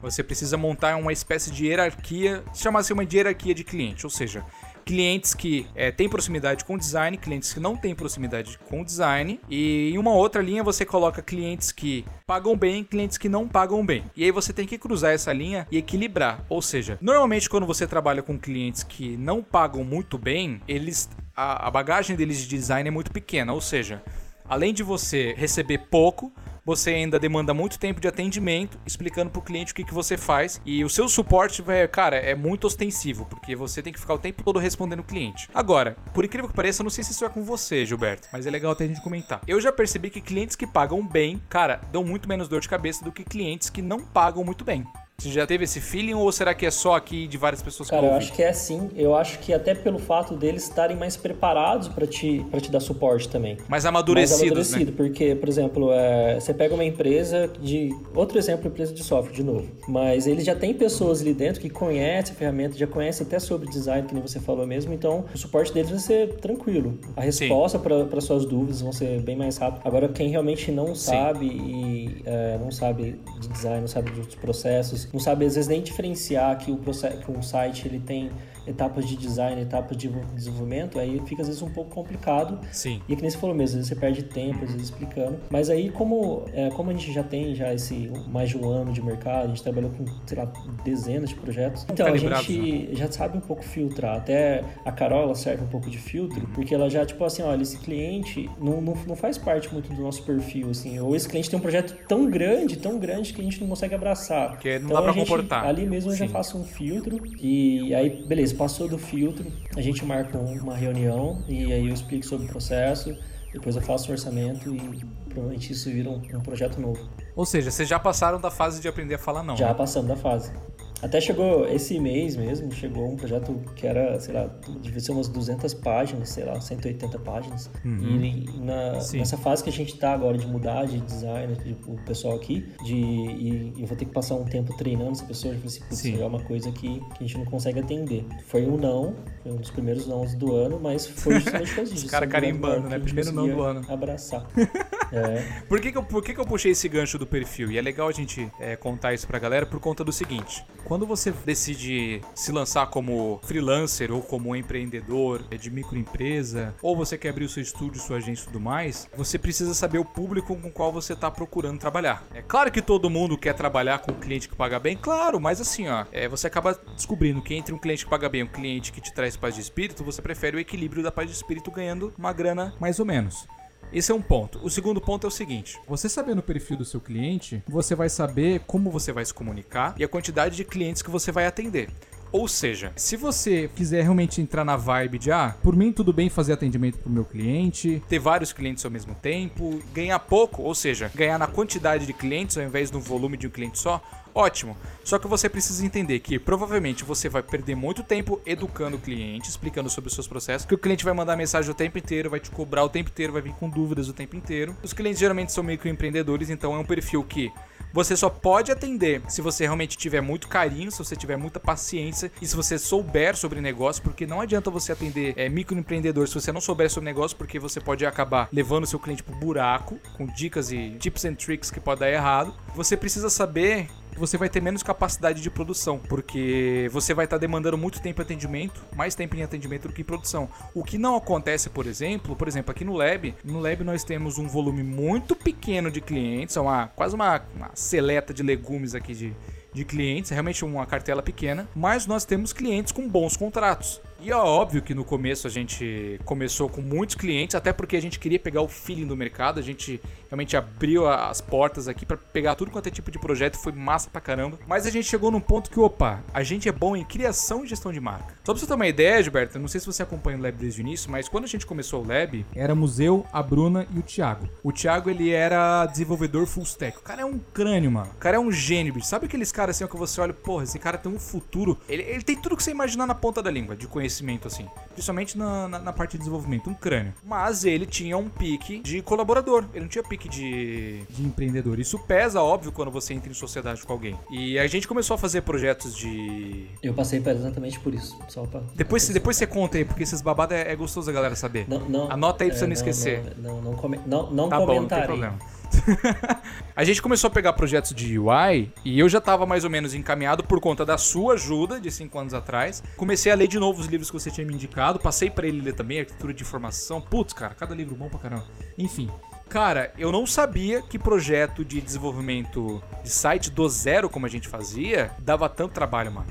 você precisa montar uma espécie de hierarquia, chama-se uma de hierarquia de cliente, ou seja, clientes que é, têm proximidade com design, clientes que não têm proximidade com design, e em uma outra linha você coloca clientes que pagam bem, clientes que não pagam bem. E aí você tem que cruzar essa linha e equilibrar. Ou seja, normalmente quando você trabalha com clientes que não pagam muito bem, eles a, a bagagem deles de design é muito pequena, ou seja, além de você receber pouco, você ainda demanda muito tempo de atendimento, explicando pro cliente o que, que você faz. E o seu suporte, cara, é muito ostensivo, porque você tem que ficar o tempo todo respondendo o cliente. Agora, por incrível que pareça, eu não sei se isso é com você, Gilberto, mas é legal até a gente comentar. Eu já percebi que clientes que pagam bem, cara, dão muito menos dor de cabeça do que clientes que não pagam muito bem. Você já teve esse feeling ou será que é só aqui de várias pessoas Cara, que eu acho que é sim. Eu acho que até pelo fato deles estarem mais preparados para te, pra te dar suporte também. Mais amadurecidos, mais amadurecido, né? porque, por exemplo, é, você pega uma empresa de... Outro exemplo, empresa de software, de novo. Mas eles já tem pessoas ali dentro que conhecem a ferramenta, já conhecem até sobre design, que nem você falou mesmo. Então, o suporte deles vai ser tranquilo. A resposta para suas dúvidas vão ser bem mais rápido. Agora, quem realmente não sabe sim. e é, não sabe de design, não sabe dos processos, não sabe às vezes nem diferenciar que o processo, que um site ele tem etapas de design, etapas de desenvolvimento, aí fica às vezes um pouco complicado. Sim. E é que nem você falou mesmo, às vezes você perde tempo, às vezes explicando. Mas aí, como, é, como a gente já tem já esse mais de um ano de mercado, a gente trabalhou com, sei lá, dezenas de projetos. Então, a gente né? já sabe um pouco filtrar. Até a Carol, ela serve um pouco de filtro, porque ela já, tipo assim, olha, esse cliente não, não, não faz parte muito do nosso perfil, assim. Ou esse cliente tem um projeto tão grande, tão grande, que a gente não consegue abraçar. Porque não então, dá pra gente, comportar. Ali mesmo eu já faço um filtro e aí, beleza, passou do filtro, a gente marca uma reunião e aí eu explico sobre o processo, depois eu faço o orçamento e provavelmente isso vira um, um projeto novo. Ou seja, vocês já passaram da fase de aprender a falar não. Já né? passamos da fase. Até chegou esse mês mesmo, chegou um projeto que era, sei lá, devia ser umas 200 páginas, sei lá, 180 páginas. Uhum. E na, nessa fase que a gente tá agora de mudar de design, de, o pessoal aqui, de, e eu vou ter que passar um tempo treinando essa pessoa, eu falei assim, é uma coisa que, que a gente não consegue atender. Foi um não, foi um dos primeiros nãos do ano, mas foi justamente por causa disso. Os caras carimbando, né? Primeiro não do ano. Abraçar. é. Por, que, que, eu, por que, que eu puxei esse gancho do perfil? E é legal a gente é, contar isso pra galera por conta do seguinte. Quando você decide se lançar como freelancer ou como empreendedor é, de microempresa, ou você quer abrir o seu estúdio, sua agência e tudo mais, você precisa saber o público com o qual você está procurando trabalhar. É claro que todo mundo quer trabalhar com um cliente que paga bem, claro, mas assim, ó, é, você acaba descobrindo que entre um cliente que paga bem e um cliente que te traz paz de espírito, você prefere o equilíbrio da paz de espírito ganhando uma grana mais ou menos. Esse é um ponto. O segundo ponto é o seguinte: você sabendo o perfil do seu cliente, você vai saber como você vai se comunicar e a quantidade de clientes que você vai atender. Ou seja, se você quiser realmente entrar na vibe de, ah, por mim tudo bem fazer atendimento pro meu cliente, ter vários clientes ao mesmo tempo, ganhar pouco, ou seja, ganhar na quantidade de clientes ao invés do volume de um cliente só, ótimo. Só que você precisa entender que provavelmente você vai perder muito tempo educando o cliente, explicando sobre os seus processos, que o cliente vai mandar mensagem o tempo inteiro, vai te cobrar o tempo inteiro, vai vir com dúvidas o tempo inteiro. Os clientes geralmente são meio que empreendedores, então é um perfil que você só pode atender se você realmente tiver muito carinho, se você tiver muita paciência e se você souber sobre negócio, porque não adianta você atender é, microempreendedor se você não souber sobre negócio, porque você pode acabar levando seu cliente pro buraco com dicas e tips and tricks que pode dar errado. Você precisa saber você vai ter menos capacidade de produção, porque você vai estar tá demandando muito tempo em atendimento, mais tempo em atendimento do que em produção. O que não acontece, por exemplo, por exemplo, aqui no Lab, no Lab nós temos um volume muito pequeno de clientes, é uma, quase uma, uma seleta de legumes aqui de, de clientes, é realmente uma cartela pequena, mas nós temos clientes com bons contratos. E é óbvio que no começo a gente começou com muitos clientes, até porque a gente queria pegar o feeling do mercado, a gente realmente abriu as portas aqui para pegar tudo quanto é tipo de projeto, foi massa pra caramba. Mas a gente chegou num ponto que, opa, a gente é bom em criação e gestão de marca. Só pra você ter uma ideia, Gilberto, não sei se você acompanha o Lab desde o início, mas quando a gente começou o Lab, éramos eu, a Bruna e o Thiago. O Thiago, ele era desenvolvedor full stack. O cara é um crânio, mano. O cara é um gênio, bicho. Sabe aqueles caras assim que você olha, porra, esse cara tem um futuro. Ele, ele tem tudo que você imaginar na ponta da língua, de conhecimento, assim. Principalmente na, na, na parte de desenvolvimento, um crânio. Mas ele tinha um pique de colaborador. Ele não tinha pique de, de empreendedor. Isso pesa, óbvio, quando você entra em sociedade com alguém. E a gente começou a fazer projetos de. Eu passei exatamente por isso. Só pra... Depois, depois você conta aí, porque esses babados é, é gostoso a galera saber. Não, não, Anota aí pra é, você não, não esquecer. Não, não, não, come- não, não Tá bom, não tem comentarei. problema. a gente começou a pegar projetos de UI e eu já tava mais ou menos encaminhado por conta da sua ajuda de 5 anos atrás. Comecei a ler de novo os livros que você tinha me indicado, passei pra ele ler também, arquitetura de informação. Putz, cara, cada livro bom pra caramba. Enfim. Cara, eu não sabia que projeto de desenvolvimento de site do zero, como a gente fazia, dava tanto trabalho, mano.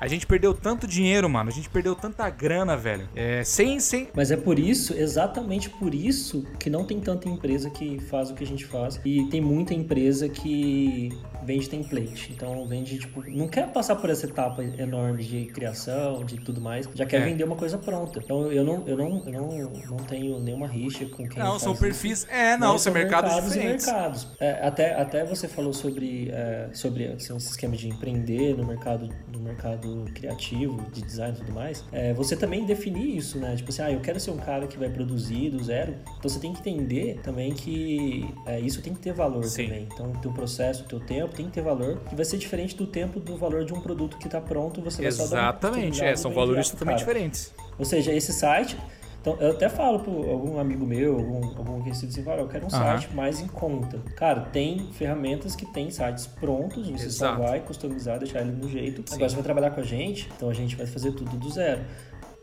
A gente perdeu tanto dinheiro, mano. A gente perdeu tanta grana, velho. É, sem, sem, Mas é por isso, exatamente por isso, que não tem tanta empresa que faz o que a gente faz. E tem muita empresa que vende template. Então vende, tipo, não quer passar por essa etapa enorme de criação, de tudo mais. Já quer É. vender uma coisa pronta. Então eu não, eu não, eu não, não tenho nenhuma rixa com quem Não, são isso. perfis. É, não, são mercados e diferentes. mercados. É, até, até você falou sobre, é, sobre assim, esse esquema de empreender no mercado, no mercado criativo, de design e tudo mais. É, você também definir isso, né? Tipo assim, ah, eu quero ser um cara que vai produzir do zero. Então você tem que entender também que é, isso tem que ter valor Sim. também. Então o teu processo, o teu tempo tem que ter valor. Que vai ser diferente do tempo do valor de um produto que está pronto. Você vai só dar Exatamente, oportunidade é, são valores totalmente diferentes. Ou seja, esse site. Então, eu até falo para algum amigo meu, algum, algum conhecido assim, eu quero um Aham. site mais em conta. Cara, tem ferramentas que tem sites prontos, você Exato. só vai customizar, deixar ele no jeito. Sim. Agora você vai trabalhar com a gente, então a gente vai fazer tudo do zero.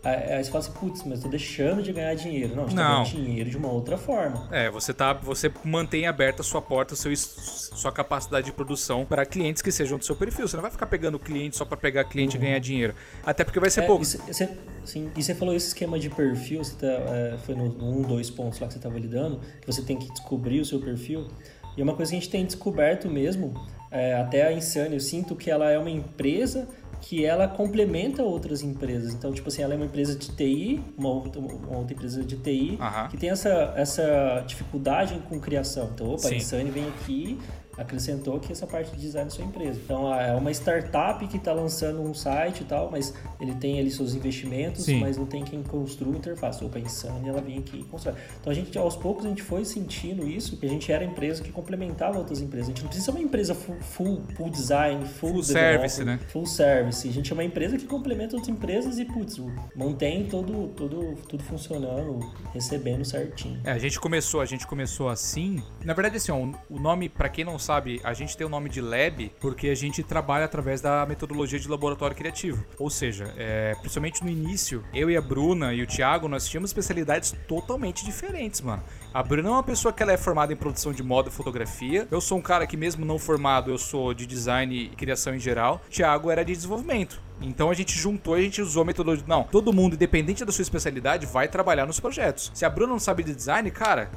Aí, você fala assim, putz, mas tô deixando de ganhar dinheiro. Não, a gente tá Não. ganhando dinheiro de uma outra forma. É, você tá, você mantém aberta a sua porta, seu, sua capacidade de produção para clientes que sejam do seu perfil. Você não vai ficar pegando cliente só para pegar cliente e ganhar dinheiro. Até porque vai ser É, pouco. e cê- cê- sim, e você falou esse esquema de perfil, você tá, é, foi no, no um, dois pontos lá que você estava lidando, que você tem que descobrir o seu perfil. E é uma coisa que a gente tem descoberto mesmo, é, até a Insane, eu sinto que ela é uma empresa que ela complementa outras empresas. Então, tipo assim, ela é uma empresa de TI, uma outra, uma outra empresa de TI, que tem essa, essa dificuldade com criação. Então, opa, a Sim. Insane vem aqui, acrescentou que essa parte de design da sua empresa. Então, é uma startup que está lançando um site e tal, mas ele tem ali seus investimentos, Sim. mas não tem quem construa a interface. Opa, Insane, ela vem aqui e constrói. Então, a gente, aos poucos, a gente foi sentindo isso, que a gente era empresa que complementava outras empresas. A gente não precisa ser uma empresa full, full, full design, full, Full service, né? Full service. A gente é uma empresa que complementa outras empresas e, putz, mantém todo, todo, tudo funcionando, recebendo certinho. É, a gente começou, a gente começou assim. Na verdade, assim, ó, o nome, pra quem não sabe, a gente tem o nome de Lab porque a gente trabalha através da metodologia de laboratório criativo. Ou seja, é, principalmente no início, eu e a Bruna e o Thiago, nós tínhamos especialidades totalmente diferentes, mano. A Bruna é uma pessoa que ela é formada em produção de moda e fotografia. Eu sou um cara que, mesmo não formado, eu sou de design e criação em geral. O Thiago era de desenvolvimento. Então a gente juntou a gente usou a metodologia. Não, todo mundo, independente da sua especialidade, vai trabalhar nos projetos. Se a Bruna não sabe de design, cara,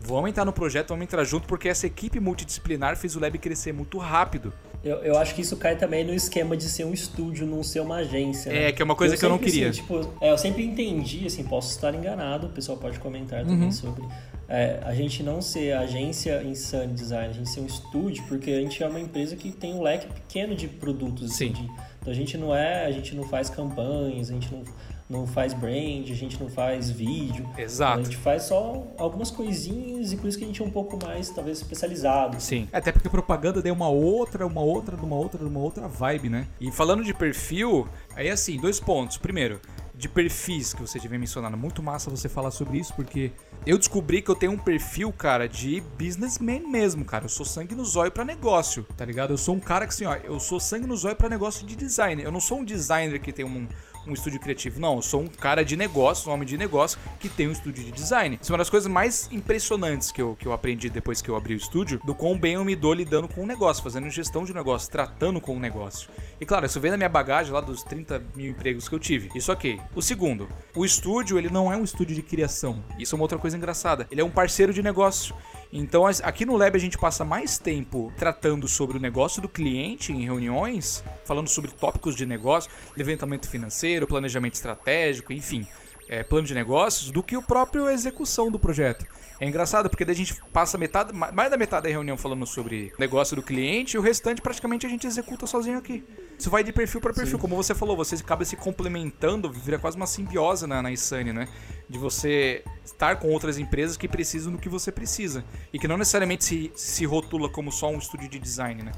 vamos entrar no projeto, vamos entrar junto, porque essa equipe multidisciplinar fez o Lab crescer muito rápido. Eu, eu acho que isso cai também no esquema de ser um estúdio, não ser uma agência. né? É, que é uma coisa que eu não queria. assim, tipo, é, eu sempre entendi, assim, posso estar enganado, o pessoal pode comentar também Uhum. sobre. é, a gente não ser agência em Sun Design, a gente ser um estúdio, porque a gente é uma empresa que tem um leque pequeno de produtos. Sim. assim, de- então a gente não é, a gente não faz campanhas, a gente não, não faz brand, a gente não faz vídeo. Exato. A gente faz só algumas coisinhas e por isso que a gente é um pouco mais, talvez, especializado. Sim. Até porque propaganda deu uma outra, uma outra, uma outra, uma outra vibe, né? E falando de perfil, aí assim, dois pontos. Primeiro, de perfis que você devia mencionar. Muito massa você falar sobre isso, porque eu descobri que eu tenho um perfil, cara, de businessman mesmo, cara. Eu sou sangue no zóio pra negócio, tá ligado? Eu sou um cara que assim, ó, eu sou sangue no zóio pra negócio de design. Eu não sou um designer que tem um, um estúdio criativo. Não, eu sou um cara de negócio, um homem de negócio que tem um estúdio de design. Isso é uma das coisas mais impressionantes que eu, que eu aprendi depois que eu abri o estúdio, do quão bem eu me dou lidando com o negócio, fazendo gestão de negócio, tratando com o negócio. E claro, isso vem da minha bagagem lá dos 30 mil empregos que eu tive. Isso ok. O segundo, o estúdio, ele não é um estúdio de criação. Isso é uma outra coisa engraçada. Ele é um parceiro de negócio. Então, aqui no Lab a gente passa mais tempo tratando sobre o negócio do cliente em reuniões, falando sobre tópicos de negócio, levantamento financeiro, planejamento estratégico, enfim, é, plano de negócios, do que o próprio execução do projeto. É engraçado porque daí a gente passa metade, mais da metade da reunião falando sobre negócio do cliente e o restante praticamente a gente executa sozinho aqui. Isso vai de perfil para perfil, Sim. como você falou, você acaba se complementando, vira quase uma simbiose na, na Insane, né? De você estar com outras empresas que precisam do que você precisa e que não necessariamente se, se rotula como só um estúdio de design, né?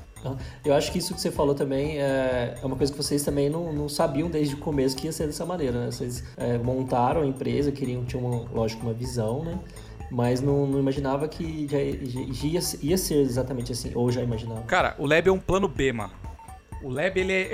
Eu acho que isso que você falou também é, é uma coisa que vocês também não, não sabiam desde o começo que ia ser dessa maneira, né? Vocês é, montaram a empresa, queriam, tinham, uma, lógico, uma visão, né? Mas não, não imaginava que já, já ia, ia, ser exatamente assim, ou já imaginava. Cara, o Lab é um plano B, mano. O Lab, ele é.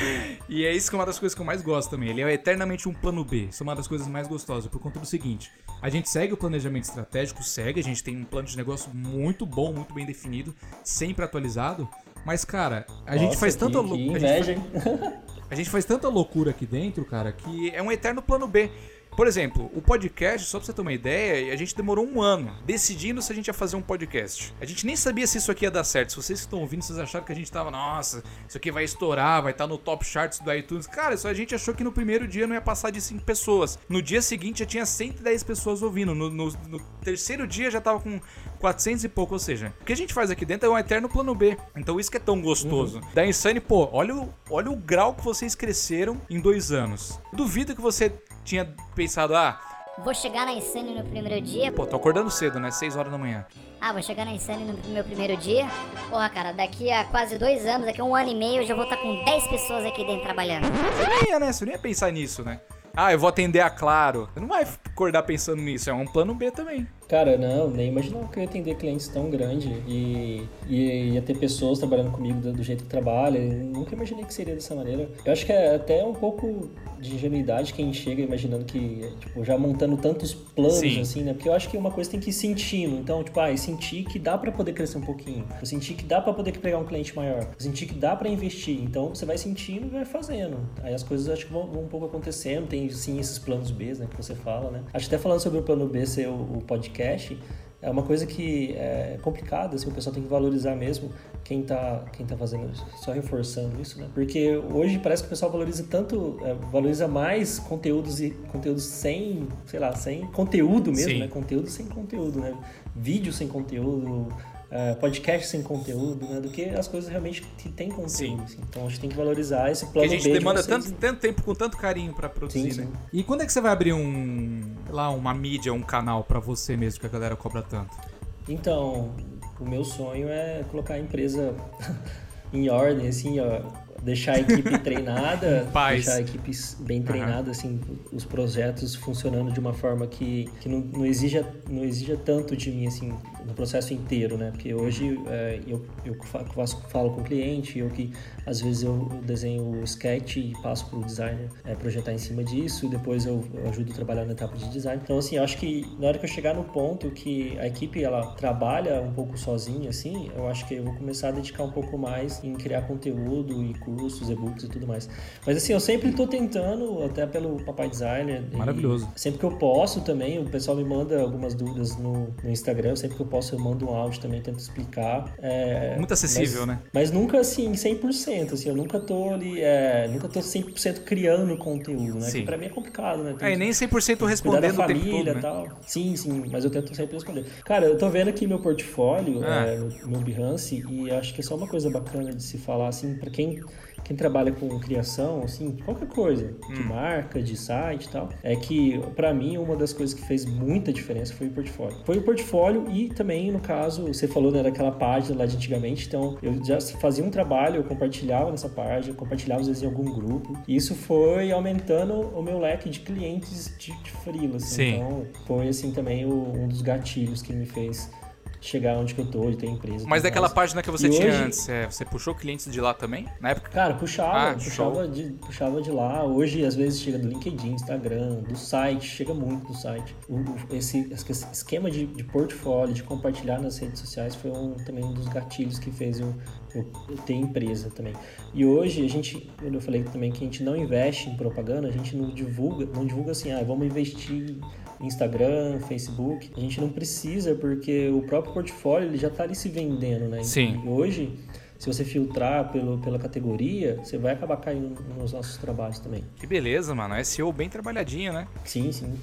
e é isso que é uma das coisas que eu mais gosto também. Ele é eternamente um plano B. Isso é uma das coisas mais gostosas, por conta do seguinte: a gente segue o planejamento estratégico, segue, a gente tem um plano de negócio muito bom, muito bem definido, sempre atualizado. Mas, cara, a Nossa, gente faz tanta loucura. A, a gente faz tanta loucura aqui dentro, cara, que é um eterno plano B. Por exemplo, o podcast, só pra você ter uma ideia, a gente demorou um ano decidindo se a gente ia fazer um podcast. A gente nem sabia se isso aqui ia dar certo. Se vocês que estão ouvindo, vocês acharam que a gente tava, nossa, isso aqui vai estourar, vai estar tá no top charts do iTunes. Cara, isso a gente achou que no primeiro dia não ia passar de 5 pessoas. No dia seguinte já tinha 110 pessoas ouvindo. No, no, no terceiro dia já tava com 400 e pouco. Ou seja, o que a gente faz aqui dentro é um eterno plano B. Então isso que é tão gostoso. Uhum. Da Insane, pô, olha o, olha o grau que vocês cresceram em dois anos. Duvido que você tinha pensado, ah. Vou chegar na Insane no primeiro dia. Pô, tô acordando cedo, né? 6 horas da manhã. Ah, vou chegar na Insane no meu primeiro dia. Porra, cara, daqui a quase dois anos, daqui a um ano e meio, eu já vou estar com 10 pessoas aqui dentro trabalhando. Você nem ia, né? Você nem ia pensar nisso, né? Ah, eu vou atender a Claro. Você não vai acordar pensando nisso, é um plano B também. Cara, não, nem imaginava que eu ia atender clientes tão grande e, e ia ter pessoas trabalhando comigo do, do jeito que trabalha. Nunca imaginei que seria dessa maneira. Eu acho que é até um pouco de ingenuidade quem chega imaginando que, tipo, já montando tantos planos, Sim. assim, né? Porque eu acho que uma coisa tem que ir sentindo. Então, tipo, ah, sentir que dá para poder crescer um pouquinho. Eu senti que dá para poder pegar um cliente maior. Eu senti que dá para investir. Então, você vai sentindo e vai fazendo. Aí as coisas acho que vão, vão um pouco acontecendo. Tem, sim, esses planos B, né, que você fala, né? Acho que até falando sobre o plano B ser o, o podcast, é uma coisa que é complicada, assim, o pessoal tem que valorizar mesmo quem está quem tá fazendo isso, só reforçando isso, né? Porque hoje parece que o pessoal valoriza tanto, é, valoriza mais conteúdos e conteúdos sem, sei lá, sem conteúdo mesmo, Sim. né? Conteúdo sem conteúdo, né? Vídeo sem conteúdo, uh, podcast sem conteúdo, né? Do que as coisas realmente que tem conteúdo. Assim. Então a gente tem que valorizar esse plano que a gente demanda de tanto, tanto tempo com tanto carinho para produzir, sim, né? Sim. E quando é que você vai abrir um lá uma mídia, um canal para você mesmo que a galera cobra tanto? Então, o meu sonho é colocar a empresa em ordem, assim, ó, deixar a equipe treinada, deixar a equipe bem treinada, uhum. assim, os projetos funcionando de uma forma que, que não, não, exija, não exija tanto de mim, assim, no processo inteiro, né? Porque hoje é, eu, eu faço, falo com o cliente, eu que às vezes eu desenho o sketch e passo para o designer é, projetar em cima disso, e depois eu, eu, ajudo a trabalhar na etapa de design. Então, assim, eu acho que na hora que eu chegar no ponto que a equipe ela trabalha um pouco sozinha, assim, eu acho que eu vou começar a dedicar um pouco mais em criar conteúdo e cursos, e-books e tudo mais. Mas assim, eu sempre estou tentando, até pelo Papai Designer. Maravilhoso. Sempre que eu posso também, o pessoal me manda algumas dúvidas no, no Instagram, sempre que eu posso eu mando um áudio também, tento explicar. É, Muito acessível, mas, né? Mas nunca assim, 100%, assim, eu nunca tô ali, é, nunca tô 100% criando conteúdo, né? Sim. Que pra mim é complicado, né? Tem, é, nem 100% respondendo da família e tal. Sim, sim, mas eu tento sempre responder. Cara, eu tô vendo aqui meu portfólio, ah. é, meu Behance, e acho que é só uma coisa bacana de se falar, assim, pra quem quem trabalha com criação, assim, qualquer coisa, hum. de marca, de site e tal, é que, para mim, uma das coisas que fez muita diferença foi o portfólio. Foi o portfólio e também, no caso, você falou né, daquela página lá de antigamente, então eu já fazia um trabalho, eu compartilhava nessa página, compartilhava às vezes em algum grupo, e isso foi aumentando o meu leque de clientes de, de freela, assim. Então, foi, assim, também o, um dos gatilhos que me fez chegar onde que eu tô, de ter empresa. Mas daquela mais. página que você E tinha hoje- antes, é, você puxou clientes de lá também? Na época? Cara, puxava, Ah, puxava, de, puxava de lá. Hoje, às vezes, chega do LinkedIn, Instagram, do site, chega muito do site. Esse, esse esquema de, de portfólio, de compartilhar nas redes sociais, foi um, também um dos gatilhos que fez eu, eu, eu ter empresa também. E hoje, a gente, eu falei também que a gente não investe em propaganda, a gente não divulga, não divulga assim, ah, vamos investir em Instagram, Facebook. A gente não precisa, porque o próprio portfólio ele já está ali se vendendo, né? Sim. E hoje, se você filtrar pelo, pela categoria, você vai acabar caindo nos nossos trabalhos também. Que beleza, mano. SEO bem trabalhadinho, né? Sim, sim.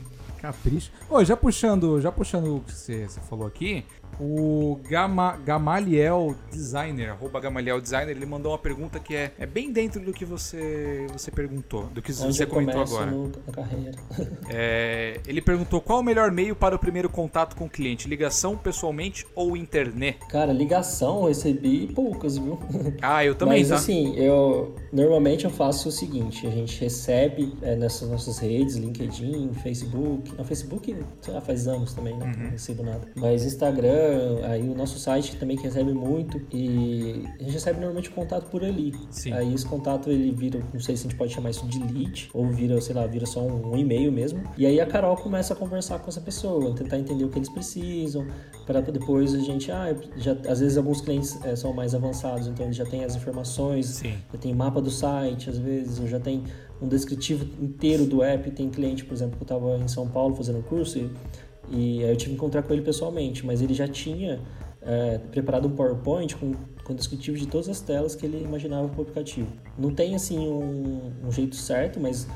Capricho. Ô, já puxando, já puxando o que você, você falou aqui, o Gama, Gamaliel Designer, Arroba Gamaliel Designer, ele mandou uma pergunta que é, é bem dentro do que você, você perguntou, do que Onde você comentou agora. no- na carreira. É, ele perguntou qual o melhor meio para o primeiro contato com o cliente, ligação pessoalmente ou internet? Cara, ligação eu recebi poucas, viu? Ah, eu também, Mas tá? assim, eu normalmente eu faço o seguinte, a gente recebe é, nessas nossas redes, LinkedIn, Facebook, no Facebook, sei lá, faz anos também, né? Uhum. Não recebo nada. Mas Instagram, aí o nosso site também que recebe muito e a gente recebe normalmente contato por ali. Sim. Aí esse contato ele vira, não sei se a gente pode chamar isso de lead ou vira, sei lá, vira só um, um e-mail mesmo. E aí a Carol começa a conversar com essa pessoa, tentar entender o que eles precisam, para depois a gente, ah, já, às vezes alguns clientes eh, são mais avançados, então eles já têm as informações, Sim. já tem mapa do site, às vezes, já tem um descritivo inteiro do app. Tem cliente, por exemplo, que eu estava em São Paulo fazendo um curso e, e aí eu tive que encontrar com ele pessoalmente, mas ele já tinha eh, preparado um PowerPoint com, com descritivo de todas as telas que ele imaginava para o aplicativo. Não tem assim um, um jeito certo, mas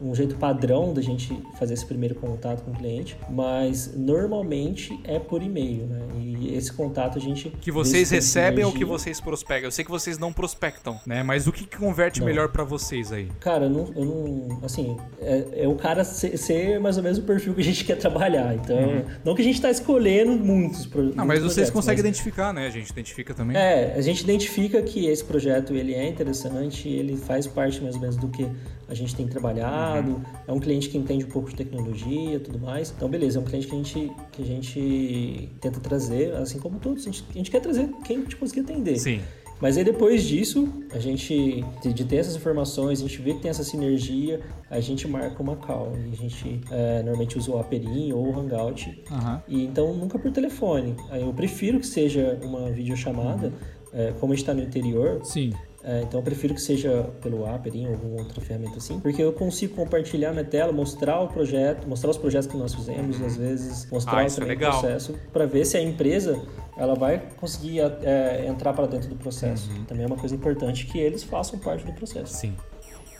um jeito padrão da gente fazer esse primeiro contato com o cliente, mas normalmente é por e-mail, né? E esse contato a gente Que vocês recebem ou que vocês prospectam? Eu sei que vocês não prospectam, né? Mas o que, converte Não. melhor pra vocês aí? Cara, eu não, eu não assim, é, é o cara ser, ser mais ou menos o perfil que a gente quer trabalhar. Então, não que a gente tá escolhendo muitos pro- Uhum. Não, mas muitos vocês projetos, conseguem mas- identificar, né? A gente identifica também. É, a gente identifica que esse projeto ele é interessante, ele faz parte mais ou menos do que a gente tem trabalhado. Uhum. É um cliente que entende um pouco de tecnologia e tudo mais. Então, beleza, é um cliente que a gente, que a gente tenta trazer, assim como todos. A gente, a gente quer trazer quem a gente conseguir atender. Sim. Mas aí depois disso, a gente, de, ter essas informações, a gente vê que tem essa sinergia, a gente marca uma call. A gente é, normalmente usa o Aperim ou o Hangout. Aham. E então nunca por telefone. Aí eu prefiro que seja uma videochamada, é, como a gente está no interior. Sim. É, então eu prefiro que seja pelo Aperim ou alguma outra ferramenta assim, porque eu consigo compartilhar minha tela, mostrar o projeto, mostrar os projetos que nós fizemos, às vezes mostrar Ah, é também legal. o processo, para ver se a empresa ela vai conseguir é, entrar para dentro do processo. Uhum. Também é uma coisa importante que eles façam parte do processo. Sim.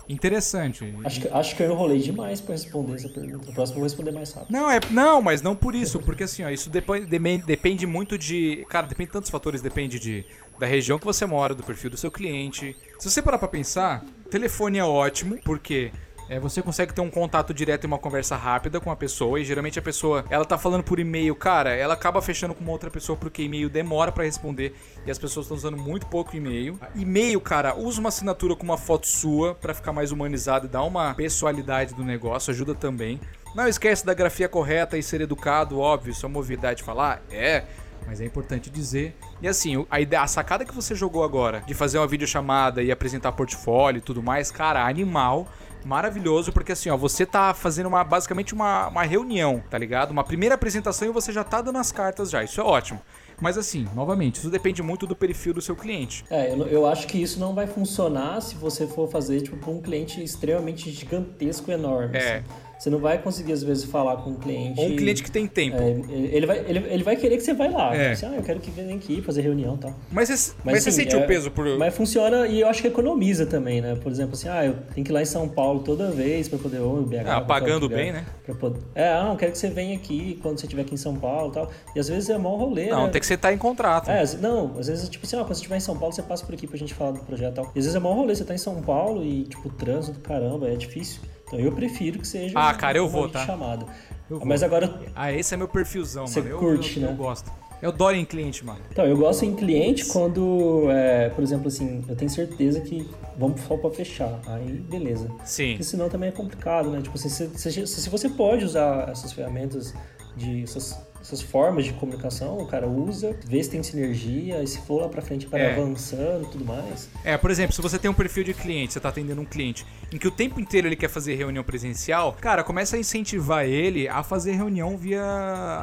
Interessante. Acho que, acho que eu enrolei demais para responder essa pergunta. O próximo eu vou responder mais rápido. Não, é, não, mas não por isso, porque assim, ó, isso depois, deme- depende muito de. Cara, depende de tantos fatores, depende de, da região que você mora, do perfil do seu cliente. Se você parar pra pensar, telefone é ótimo, porque é, você consegue ter um contato direto e uma conversa rápida com a pessoa, e geralmente a pessoa, ela tá falando por e-mail, cara, ela acaba fechando com uma outra pessoa porque e-mail demora pra responder, e as pessoas estão usando muito pouco e-mail. E-mail, cara, usa uma assinatura com uma foto sua pra ficar mais humanizado e dar uma pessoalidade do negócio, ajuda também. Não esquece da grafia correta e ser educado, óbvio, isso é uma novidade de falar? É, mas é importante dizer. E assim, a, ideia, a sacada que você jogou agora de fazer uma videochamada e apresentar portfólio e tudo mais, cara, animal. Maravilhoso, porque assim, ó, você tá fazendo uma, basicamente uma, uma reunião, tá ligado? Uma primeira apresentação e você já tá dando as cartas já, isso é ótimo. Mas assim, novamente, isso depende muito do perfil do seu cliente. É, eu, eu acho que isso não vai funcionar se você for fazer tipo, para um cliente extremamente gigantesco, enorme. É. assim. Você não vai conseguir, às vezes, falar com um cliente. Ou um cliente que tem tempo. É, ele, vai, ele, ele vai querer que você vá lá. É. Você, ah, eu quero que venha aqui fazer reunião e tal. Mas, você- mas você assim, sentiu é- o peso por. Mas funciona e eu acho que economiza também, né? Por exemplo, assim, ah, eu tenho que ir lá em São Paulo toda vez para poder. Ou BH, Ah, pagando bem, né? pra poder- É, ah, eu quero que você venha aqui quando você estiver aqui em São Paulo e tal. E às vezes é mó rolê, Não, né? tem que você estar em contrato. É, não, às vezes, tipo assim, ó, quando você estiver em São Paulo, você passa por aqui pra gente falar do projeto e tal. E às vezes é mó rolê, você tá em São Paulo e, tipo, trânsito caramba, é difícil. Então eu prefiro que seja Ah, cara, eu vou, tá? chamada. Eu vou. Mas agora, Ah, esse é meu perfilzão, Você mano. Eu, curte, eu, eu né? gosto. Eu adoro em cliente, mano. então, eu gosto em cliente quando, é, por exemplo, assim, eu tenho certeza que vamos só pra fechar. Aí, beleza. Sim. Porque senão também é complicado, né? Tipo se, se, se- se você pode usar essas ferramentas de essas essas formas de comunicação, o cara usa, vê se tem sinergia, e se for lá pra frente vai É. avançando e tudo mais. É, por exemplo, se você tem um perfil de cliente, você tá atendendo um cliente, em que o tempo inteiro ele quer fazer reunião presencial, cara, começa a incentivar ele a fazer reunião via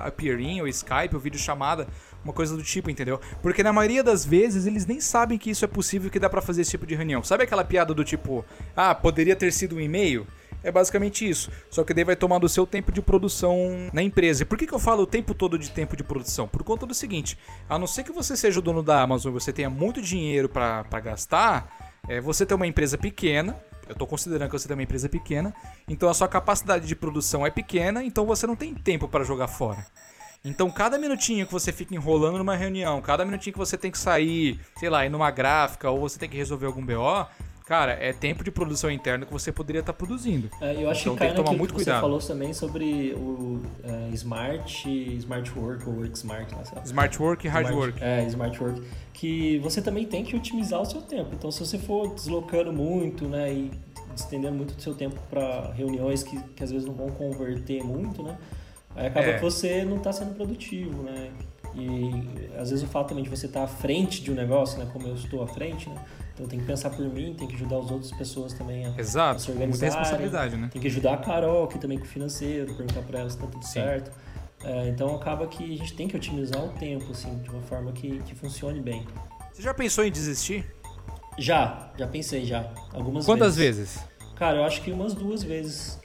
a Peering, ou Skype, ou videochamada, uma coisa do tipo, entendeu? Porque na maioria das vezes eles nem sabem que isso é possível, que dá pra fazer esse tipo de reunião. Sabe aquela piada do tipo, ah, poderia ter sido um e-mail? É basicamente isso. Só que daí vai tomar do seu tempo de produção na empresa. E por que, que eu falo o tempo todo de tempo de produção? Por conta do seguinte: a não ser que você seja o dono da Amazon e você tenha muito dinheiro pra gastar, é, você tem uma empresa pequena. Eu tô considerando que você tem uma empresa pequena, então a sua capacidade de produção é pequena, então você não tem tempo para jogar fora. Então, cada minutinho que você fica enrolando numa reunião, cada minutinho que você tem que sair, sei lá, ir numa gráfica ou você tem que resolver algum BO, cara, é tempo de produção interna que você poderia estar produzindo. É, eu acho Então que tem que tomar muito que você cuidado. falou também sobre o é, smart, smart work ou work smart, né? lá. Smart work e hard Smart- work. É, smart work. Que você também tem que otimizar o seu tempo. Então, se você for deslocando muito, né, e estendendo muito o seu tempo para reuniões que, que às vezes não vão converter muito, né, aí acaba É. que você não está sendo produtivo, né. E às vezes o fato também de você estar à frente de um negócio, né, como eu estou à frente, né, então tem que pensar por mim, tem que ajudar as outras pessoas também a, a Exato, se muita organizarem. responsabilidade, né? Tem que ajudar a Carol, que também com o financeiro, perguntar para ela se tá tudo Sim. certo. É, então acaba que a gente tem que otimizar o tempo, assim, de uma forma que, que funcione bem. Você já pensou em desistir? Já, já pensei já. Algumas Quantas vezes. vezes? Cara, eu acho que umas duas vezes.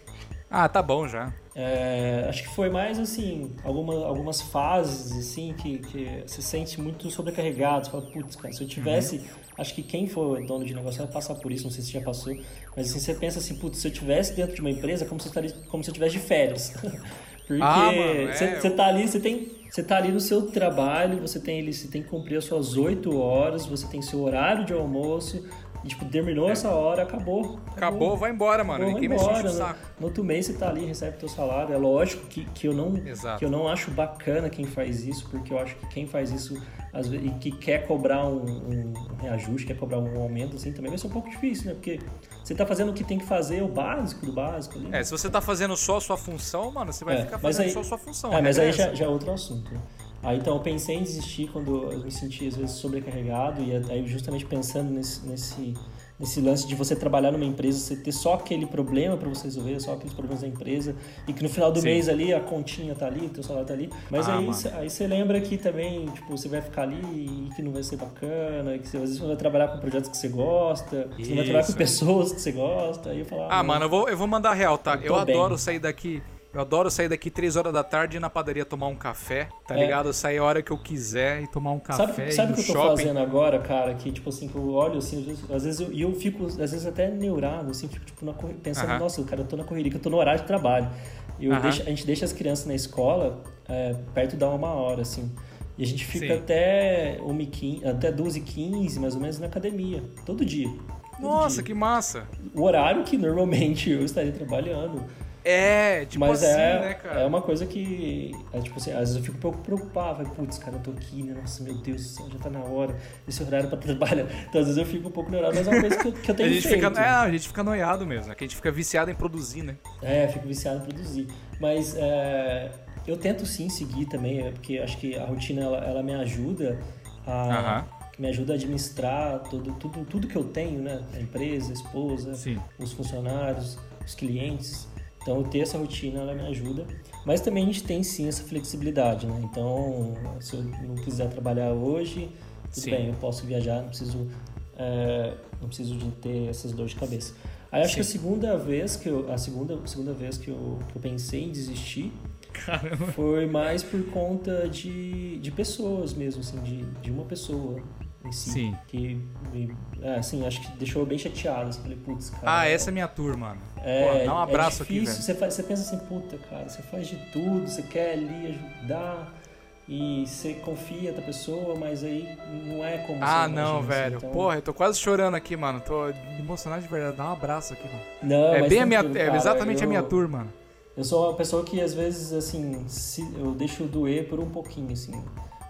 Ah, tá bom já. É, acho que foi mais assim, alguma, algumas fases assim que, que você sente muito sobrecarregado. Você fala, putz, cara, se eu tivesse. Uhum. Acho que quem for dono de negócio vai passar por isso, não sei se já passou. Mas assim, você pensa assim, putz, se eu tivesse dentro de uma empresa, como se eu estaria, como se eu tivesse de férias. Porque Ah, mano, é. você, você tá ali, você tem. Você tá ali no seu trabalho, você tem ele, você tem que cumprir as suas oito horas, você tem seu horário de almoço, e, tipo, terminou essa hora, acabou. Acabou, vai embora, mano. Ninguém vai embora, o né? saco. No outro mês você tá ali, recebe teu salário. É lógico que, que, eu não, Exato. que eu não acho bacana quem faz isso, porque eu acho que quem faz isso às vezes, e que quer cobrar um, um reajuste, quer cobrar um aumento, assim, também vai ser um pouco difícil, né? Porque você tá fazendo o que tem que fazer, o básico do básico ali. É, se você tá fazendo só a sua função, mano, você vai É, ficar fazendo aí- só a sua função. A mas aí é já, já é outro assunto. né? Aí então eu pensei em desistir quando eu me senti às vezes sobrecarregado e aí justamente pensando nesse, nesse, nesse lance de você trabalhar numa empresa, você ter só aquele problema para você resolver, só aqueles problemas da empresa e que no final do Sim. mês ali a continha tá ali, o teu salário tá ali. Mas Ah, aí, cê- aí você lembra que também tipo, você vai ficar ali e que não vai ser bacana, que você, às vezes você vai trabalhar com projetos que você gosta, que você vai trabalhar com Isso. pessoas que você gosta. Aí eu falo, Ah, não. mano, eu vou, eu vou mandar real, tá? Eu Eu, tô bem. adoro sair daqui. Eu adoro sair daqui 3 horas da tarde e ir na padaria tomar um café, tá É. ligado? Sair a hora que eu quiser e tomar um café Sabe, sabe o que eu tô shopping. fazendo agora, cara? Que, tipo assim, que eu olho assim, às vezes, às vezes eu, e eu fico, às vezes até neurado, assim, fico, tipo, na pensando, Aham. nossa, cara, eu tô na correria, que eu tô no horário de trabalho. E eu Aham. deixo- a gente deixa as crianças na escola é, perto da uma hora, assim. E a gente fica Sim. até, 1 15, até 12h15, mais ou menos, na academia. Todo dia. Todo Nossa, dia. que massa. O horário que normalmente eu estaria trabalhando. É, tipo Mas assim, é, né, cara? é uma coisa que, é, tipo assim, às vezes eu fico um pouco preocupado. Putz, cara, eu tô aqui, né? Nossa, meu Deus do céu, já tá na hora. Esse horário pra trabalhar. Então, às vezes eu fico um pouco neurado, mas é uma coisa que eu, que eu A tenho gente, feito. fica, é, a gente fica noiado mesmo, é que a gente fica viciado em produzir, né? É, fico viciado em produzir. Mas é, eu tento sim seguir também, é, porque acho que a rotina ela, ela me ajuda a Aham. me ajuda a administrar tudo, tudo, tudo que eu tenho, né? A empresa, a esposa, Sim. os funcionários, os clientes. Então, eu ter essa rotina, ela me ajuda. Mas também a gente tem sim essa flexibilidade, né? Então, se eu não quiser trabalhar hoje, tudo Sim. bem, eu posso viajar, não preciso, é, não preciso de ter essas dores de cabeça. Aí acho que a segunda vez que eu, a segunda, segunda vez que eu, que eu pensei em desistir foi mais por conta de, de pessoas mesmo, assim, de, de uma pessoa em si. Sim. Que é, assim, acho que deixou bem chateado. Assim, falei, putz, cara. Ah, essa é minha tour, mano. É, Pô, dá um abraço é aqui, difícil. velho. Você, faz- você pensa assim, puta, cara, você faz de tudo, você quer ali ajudar e você confia na pessoa, mas aí não é como Ah, você não, imagina, velho. assim, então- Porra, eu tô quase chorando aqui, mano. Tô emocionado de verdade. Dá um abraço aqui, mano. Não, é bem a minha, tranquilo, é cara, exatamente a eu- minha tour, mano. Eu sou uma pessoa que às vezes, assim, se, eu deixo doer por um pouquinho, assim.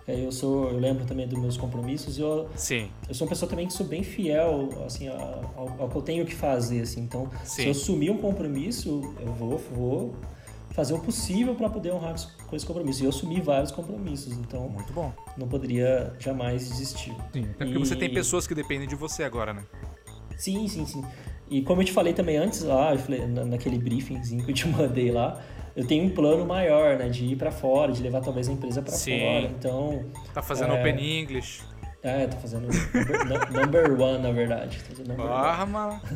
Eu sou, eu lembro também dos meus compromissos e eu, Sim. eu sou uma pessoa também que sou bem fiel, assim, ao, ao que eu tenho que fazer, assim. Então, Sim. se eu assumir um compromisso, eu vou, vou, fazer o possível para poder honrar com esse compromisso. E eu assumi vários compromissos, então Muito bom. não poderia jamais desistir. Sim, até porque você E- tem pessoas que dependem de você agora, né? Sim, sim, sim. E como eu te falei também antes lá, eu falei, na- naquele briefingzinho que eu te mandei lá, eu tenho um plano maior, né, de ir para fora, de levar talvez a empresa para fora. Então, Tá fazendo É. Open English. é, tô fazendo number, number one, na verdade. Tô fazendo number one. Ah, mano.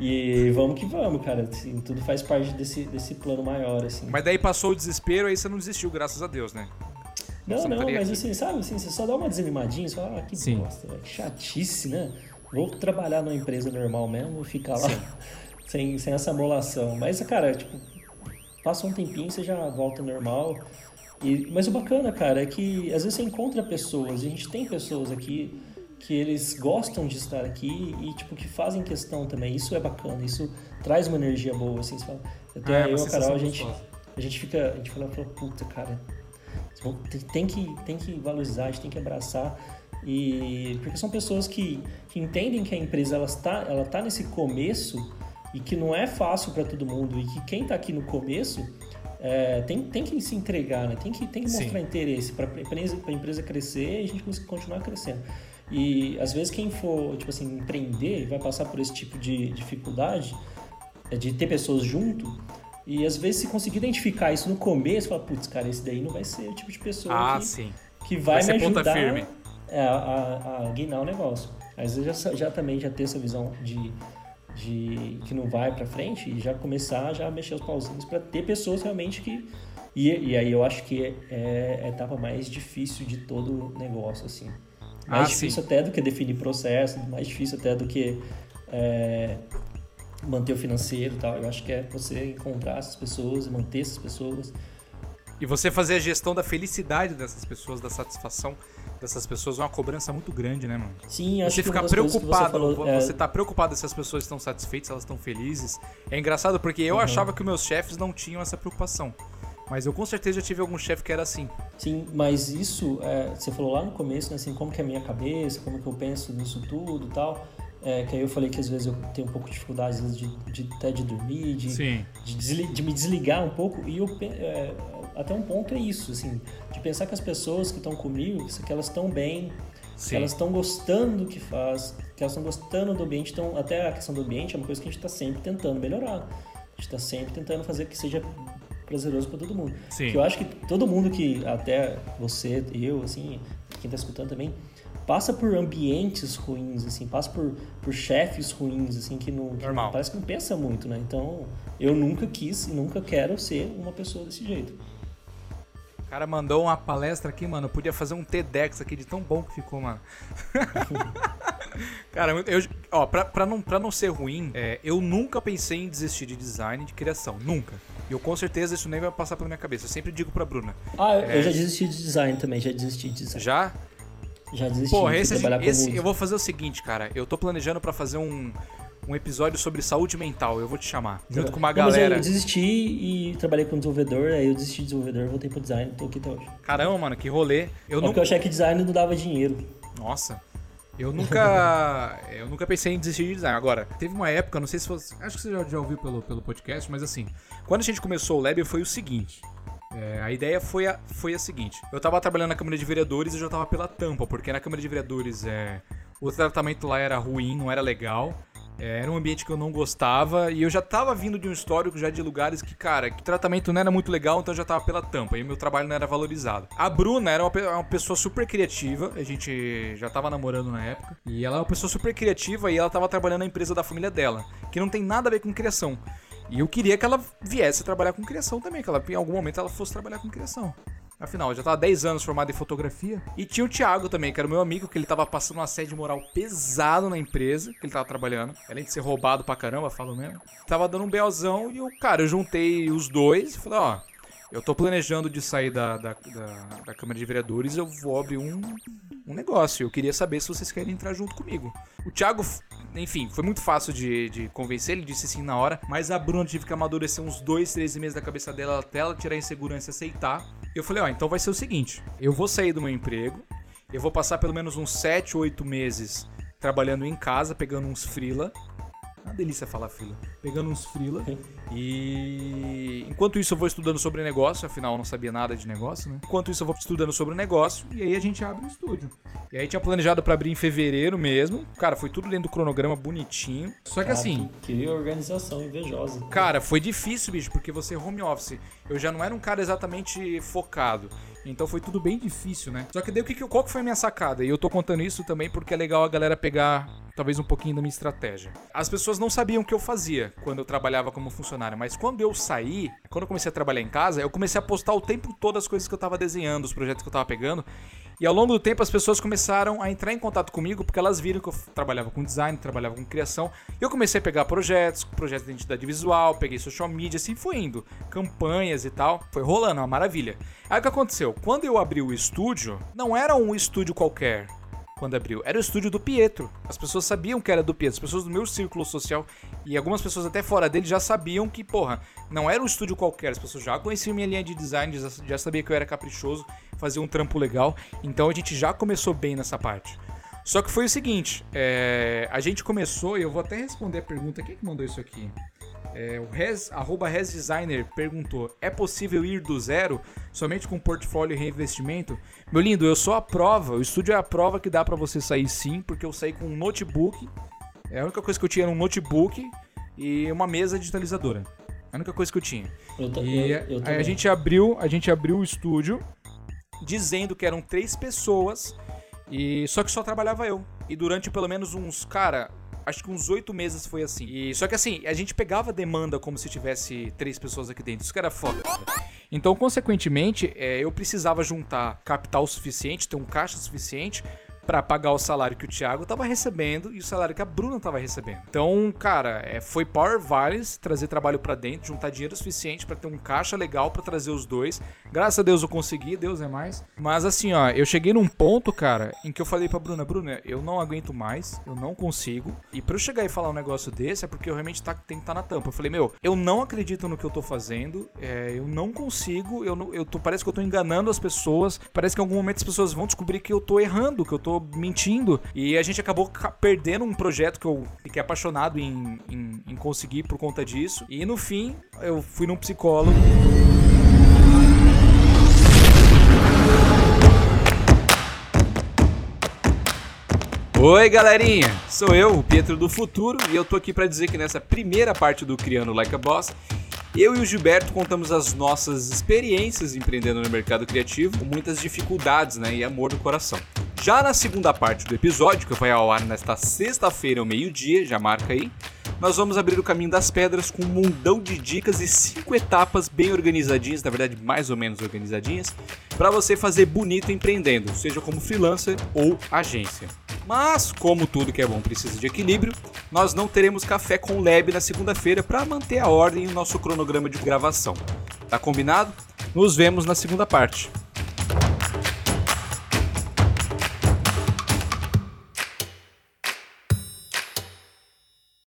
E vamos que vamos, cara. Assim, tudo faz parte desse, desse plano maior, assim. Mas daí passou o desespero, aí você não desistiu, graças a Deus, né? Não, Você não não, mas aqui. assim, sabe, assim, você só dá uma desanimadinha, você fala, ah, que Sim. bosta, velho, que chatice, né? Vou trabalhar numa empresa normal mesmo, ficar lá sem, sem essa molação. Mas, cara, tipo, passa um tempinho, você já volta normal. E, mas o bacana, cara, é que às vezes você encontra pessoas, e a gente tem pessoas aqui que eles gostam de estar aqui e, tipo, que fazem questão também. Isso é bacana, isso traz uma energia boa, assim, fala. Até É, uma eu e a Carol, a gente, a gente fica, a gente fala, fala, puta, cara, tem, tem que, tem que valorizar, a gente tem que abraçar. E porque são pessoas que, que entendem que a empresa ela está, ela tá nesse começo e que não é fácil para todo mundo e que quem está aqui no começo é, tem, tem que se entregar, né? tem que, tem que Sim. mostrar interesse para a empresa, pra empresa crescer e a gente cons- continuar crescendo. E às vezes quem for tipo assim, empreender vai passar por esse tipo de dificuldade é de ter pessoas junto. E às vezes, se conseguir identificar isso no começo, fala, putz, cara, esse daí não vai ser o tipo de pessoa Ah, que, sim. que vai, Vai me ajudar a, a, a guinar o negócio. Às vezes já, já também já ter essa visão de, de que não vai pra frente e já começar já a mexer os pauzinhos para ter pessoas realmente que e, e aí eu acho que é a etapa mais difícil de todo o negócio assim. Mais Ah, difícil sim. até do que definir processo, mais difícil até do que é, manter o financeiro e tal. Eu acho que é você encontrar essas pessoas e manter essas pessoas. E você fazer a gestão da felicidade dessas pessoas, da satisfação dessas pessoas, é uma cobrança muito grande, né, mano? Sim, acho Você que ficar preocupado, você falou, é, você tá preocupado se as pessoas estão satisfeitas, se elas estão felizes. É engraçado porque eu Uhum. achava que os meus chefes não tinham essa preocupação. Mas eu com certeza já tive algum chefe que era assim. Sim, mas isso, é, você falou lá no começo, né, assim, como que é a minha cabeça, como que eu penso nisso tudo e tal. É, que aí eu falei que às vezes eu tenho um pouco de dificuldade às vezes, de, de, até de dormir, de, de, de me desligar um pouco. E eu, é, até um ponto é isso, assim, de pensar que as pessoas que estão comigo, que elas estão bem, que Sim. elas estão gostando do que faz, que elas estão gostando do ambiente. Então, até a questão do ambiente é uma coisa que a gente está sempre tentando melhorar. A gente está sempre tentando fazer que seja prazeroso para todo mundo. Sim. Que eu acho que todo mundo que, até você, eu, assim, quem tá escutando também, passa por ambientes ruins, assim, passa por, por chefes ruins, assim, que não, que Normal. parece que não pensa muito, né? Então, eu nunca quis e nunca quero ser uma pessoa desse jeito. O cara mandou uma palestra aqui, mano. Eu podia fazer um TEDx aqui de tão bom que ficou, mano. cara, eu, ó, pra, pra, não, pra não ser ruim, é, eu nunca pensei em desistir de design, de criação. Nunca. E eu com certeza isso nem vai passar pela minha cabeça. Eu sempre digo pra Bruna. Ah, eu, É. eu já desisti de design também, já desisti de design. Já? Já desisti Porra, de esse, trabalhar com esse música. eu vou fazer o seguinte, cara. Eu tô planejando pra fazer um, um episódio sobre saúde mental. Eu vou te chamar. Junto com uma Não, mas eu- galera. Eu desisti e trabalhei com desenvolvedor, aí eu desisti de desenvolvedor, voltei pro design, tô aqui até hoje. Caramba, mano, que rolê. Eu É nunca. porque eu achei que design não dava dinheiro. Nossa. Eu nunca. eu nunca pensei em desistir de design. Agora, teve uma época, não sei se você. Acho que você já, já ouviu pelo, pelo podcast, mas assim, quando a gente começou o Lab foi o seguinte. é, a ideia foi a, foi a seguinte: eu tava trabalhando na Câmara de Vereadores e já tava pela tampa, porque na Câmara de Vereadores é, o tratamento lá era ruim, não era legal. É, era um ambiente que eu não gostava e eu já tava vindo de um histórico já de lugares que, cara, que tratamento não era muito legal, então eu já tava pela tampa e meu trabalho não era valorizado. A Bruna era uma, uma pessoa super criativa, a gente já tava namorando na época, e ela é uma pessoa super criativa e ela tava trabalhando na empresa da família dela, que não tem nada a ver com criação. E eu queria que ela viesse trabalhar com criação também, que ela, em algum momento ela fosse trabalhar com criação. Afinal, eu já tava há 10 anos formado em fotografia. E tinha o Thiago também, que era meu amigo, que ele tava passando um assédio moral pesado na empresa que ele tava trabalhando. Além de ser roubado pra caramba, falo mesmo. Tava dando um belzão e o cara, eu juntei os dois e falei, ó, eu tô planejando de sair da, da, da, da Câmara de Vereadores, eu vou abrir um, um negócio. Eu queria saber se vocês querem entrar junto comigo. O Thiago, enfim, foi muito fácil de, de convencer, ele disse sim na hora, mas a Bruna tive que amadurecer uns dois, três meses da cabeça dela até ela tirar a insegurança e aceitar. Eu falei, ó, então vai ser o seguinte: eu vou sair do meu emprego, eu vou passar pelo menos uns 7, 8 meses trabalhando em casa, pegando uns frila. Uma delícia falar frila. Pegando uns frila. E enquanto isso eu vou estudando sobre negócio, afinal eu não sabia nada de negócio, né? Enquanto isso eu vou estudando sobre o negócio e aí a gente abre um estúdio. E aí tinha planejado pra abrir em fevereiro mesmo. Cara, foi tudo dentro do cronograma bonitinho. Só que assim, Que, organização invejosa. Cara, foi difícil, bicho, porque você é home office. Eu já não era um cara exatamente focado. Então foi tudo bem difícil, né? Só que daí o que, que- qual que foi a minha sacada? E eu tô contando isso também porque é legal a galera pegar talvez um pouquinho da minha estratégia. As pessoas não sabiam o que eu fazia quando eu trabalhava como funcionário, mas quando eu saí, quando eu comecei a trabalhar em casa, eu comecei a postar o tempo todo as coisas que eu tava desenhando, os projetos que eu tava pegando. E ao longo do tempo as pessoas começaram a entrar em contato comigo porque elas viram que eu trabalhava com design, trabalhava com criação. E eu comecei a pegar projetos, projetos de identidade visual, peguei social media, assim foi indo. Campanhas e tal. Foi rolando, uma maravilha. Aí o que aconteceu? Quando eu abri o estúdio, não era um estúdio qualquer quando abriu. Era o estúdio do Pietro. As pessoas sabiam que era do Pietro. As pessoas do meu círculo social e algumas pessoas até fora dele já sabiam que, porra, não era um estúdio qualquer. As pessoas já conheciam minha linha de design, já, sabia que eu era caprichoso, fazia um trampo legal. Então a gente já começou bem nessa parte. Só que foi o seguinte, é, a gente começou, e eu vou até responder a pergunta, quem que mandou isso aqui? É, o Res, arroba ResDesigner perguntou: é possível ir do zero somente com portfólio e reinvestimento? Meu lindo, eu sou a prova, o estúdio é a prova que dá pra você sair sim, porque eu saí com um notebook. É a única coisa que eu tinha era um notebook e uma mesa digitalizadora. A única coisa que eu tinha. Eu, E eu, eu a gente abriu, a gente abriu o estúdio dizendo que eram três pessoas e só que só trabalhava eu. E durante pelo menos uns, cara, acho que uns oito meses foi assim. E só que assim, a gente pegava demanda como se tivesse três pessoas aqui dentro. Isso que era foda. Então, consequentemente, é, eu precisava juntar capital suficiente, ter um caixa suficiente pra pagar o salário que o Thiago tava recebendo e o salário que a Bruna tava recebendo. Então, cara, é, foi Power Values trazer trabalho pra dentro, juntar dinheiro suficiente pra ter um caixa legal pra trazer os dois. Graças a Deus eu consegui, Deus é mais. Mas assim, ó, eu cheguei num ponto, cara, em que eu falei pra Bruna, Bruna, eu não aguento mais, eu não consigo. E pra eu chegar e falar um negócio desse é porque eu realmente tá, tenho que estar na tampa. Eu falei, meu, eu não acredito no que eu tô fazendo, é, eu não consigo, eu, eu tô, parece que eu tô enganando as pessoas, parece que em algum momento as pessoas vão descobrir que eu tô errando, que eu tô mentindo. E a gente acabou ca- perdendo um projeto que eu fiquei apaixonado em, em, em conseguir por conta disso. E no fim, eu fui num psicólogo. Oi, galerinha! Sou eu, o Pietro do Futuro, e eu tô aqui pra dizer que nessa primeira parte do Criando Like a Boss, eu e o Gilberto contamos as nossas experiências empreendendo no mercado criativo, com muitas dificuldades né, e amor no coração. Já na segunda parte do episódio, que vai ao ar nesta sexta-feira ao meio-dia, já marca aí, nós vamos abrir o caminho das pedras com um mundão de dicas e cinco etapas bem organizadinhas, na verdade mais ou menos organizadinhas, para você fazer bonito empreendendo, seja como freelancer ou agência. Mas, como tudo que é bom precisa de equilíbrio, nós não teremos café com lab na segunda-feira para manter a ordem e o nosso cronograma de gravação. Tá combinado? Nos vemos na segunda parte.